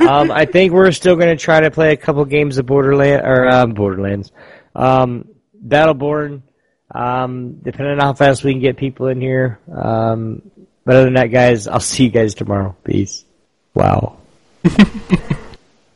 um, I think we're still going to try to play a couple games of Borderland or um, Borderlands, um, Battleborn. Um, depending on how fast we can get people in here. Um, but other than that, guys, I'll see you guys tomorrow. Peace. Wow.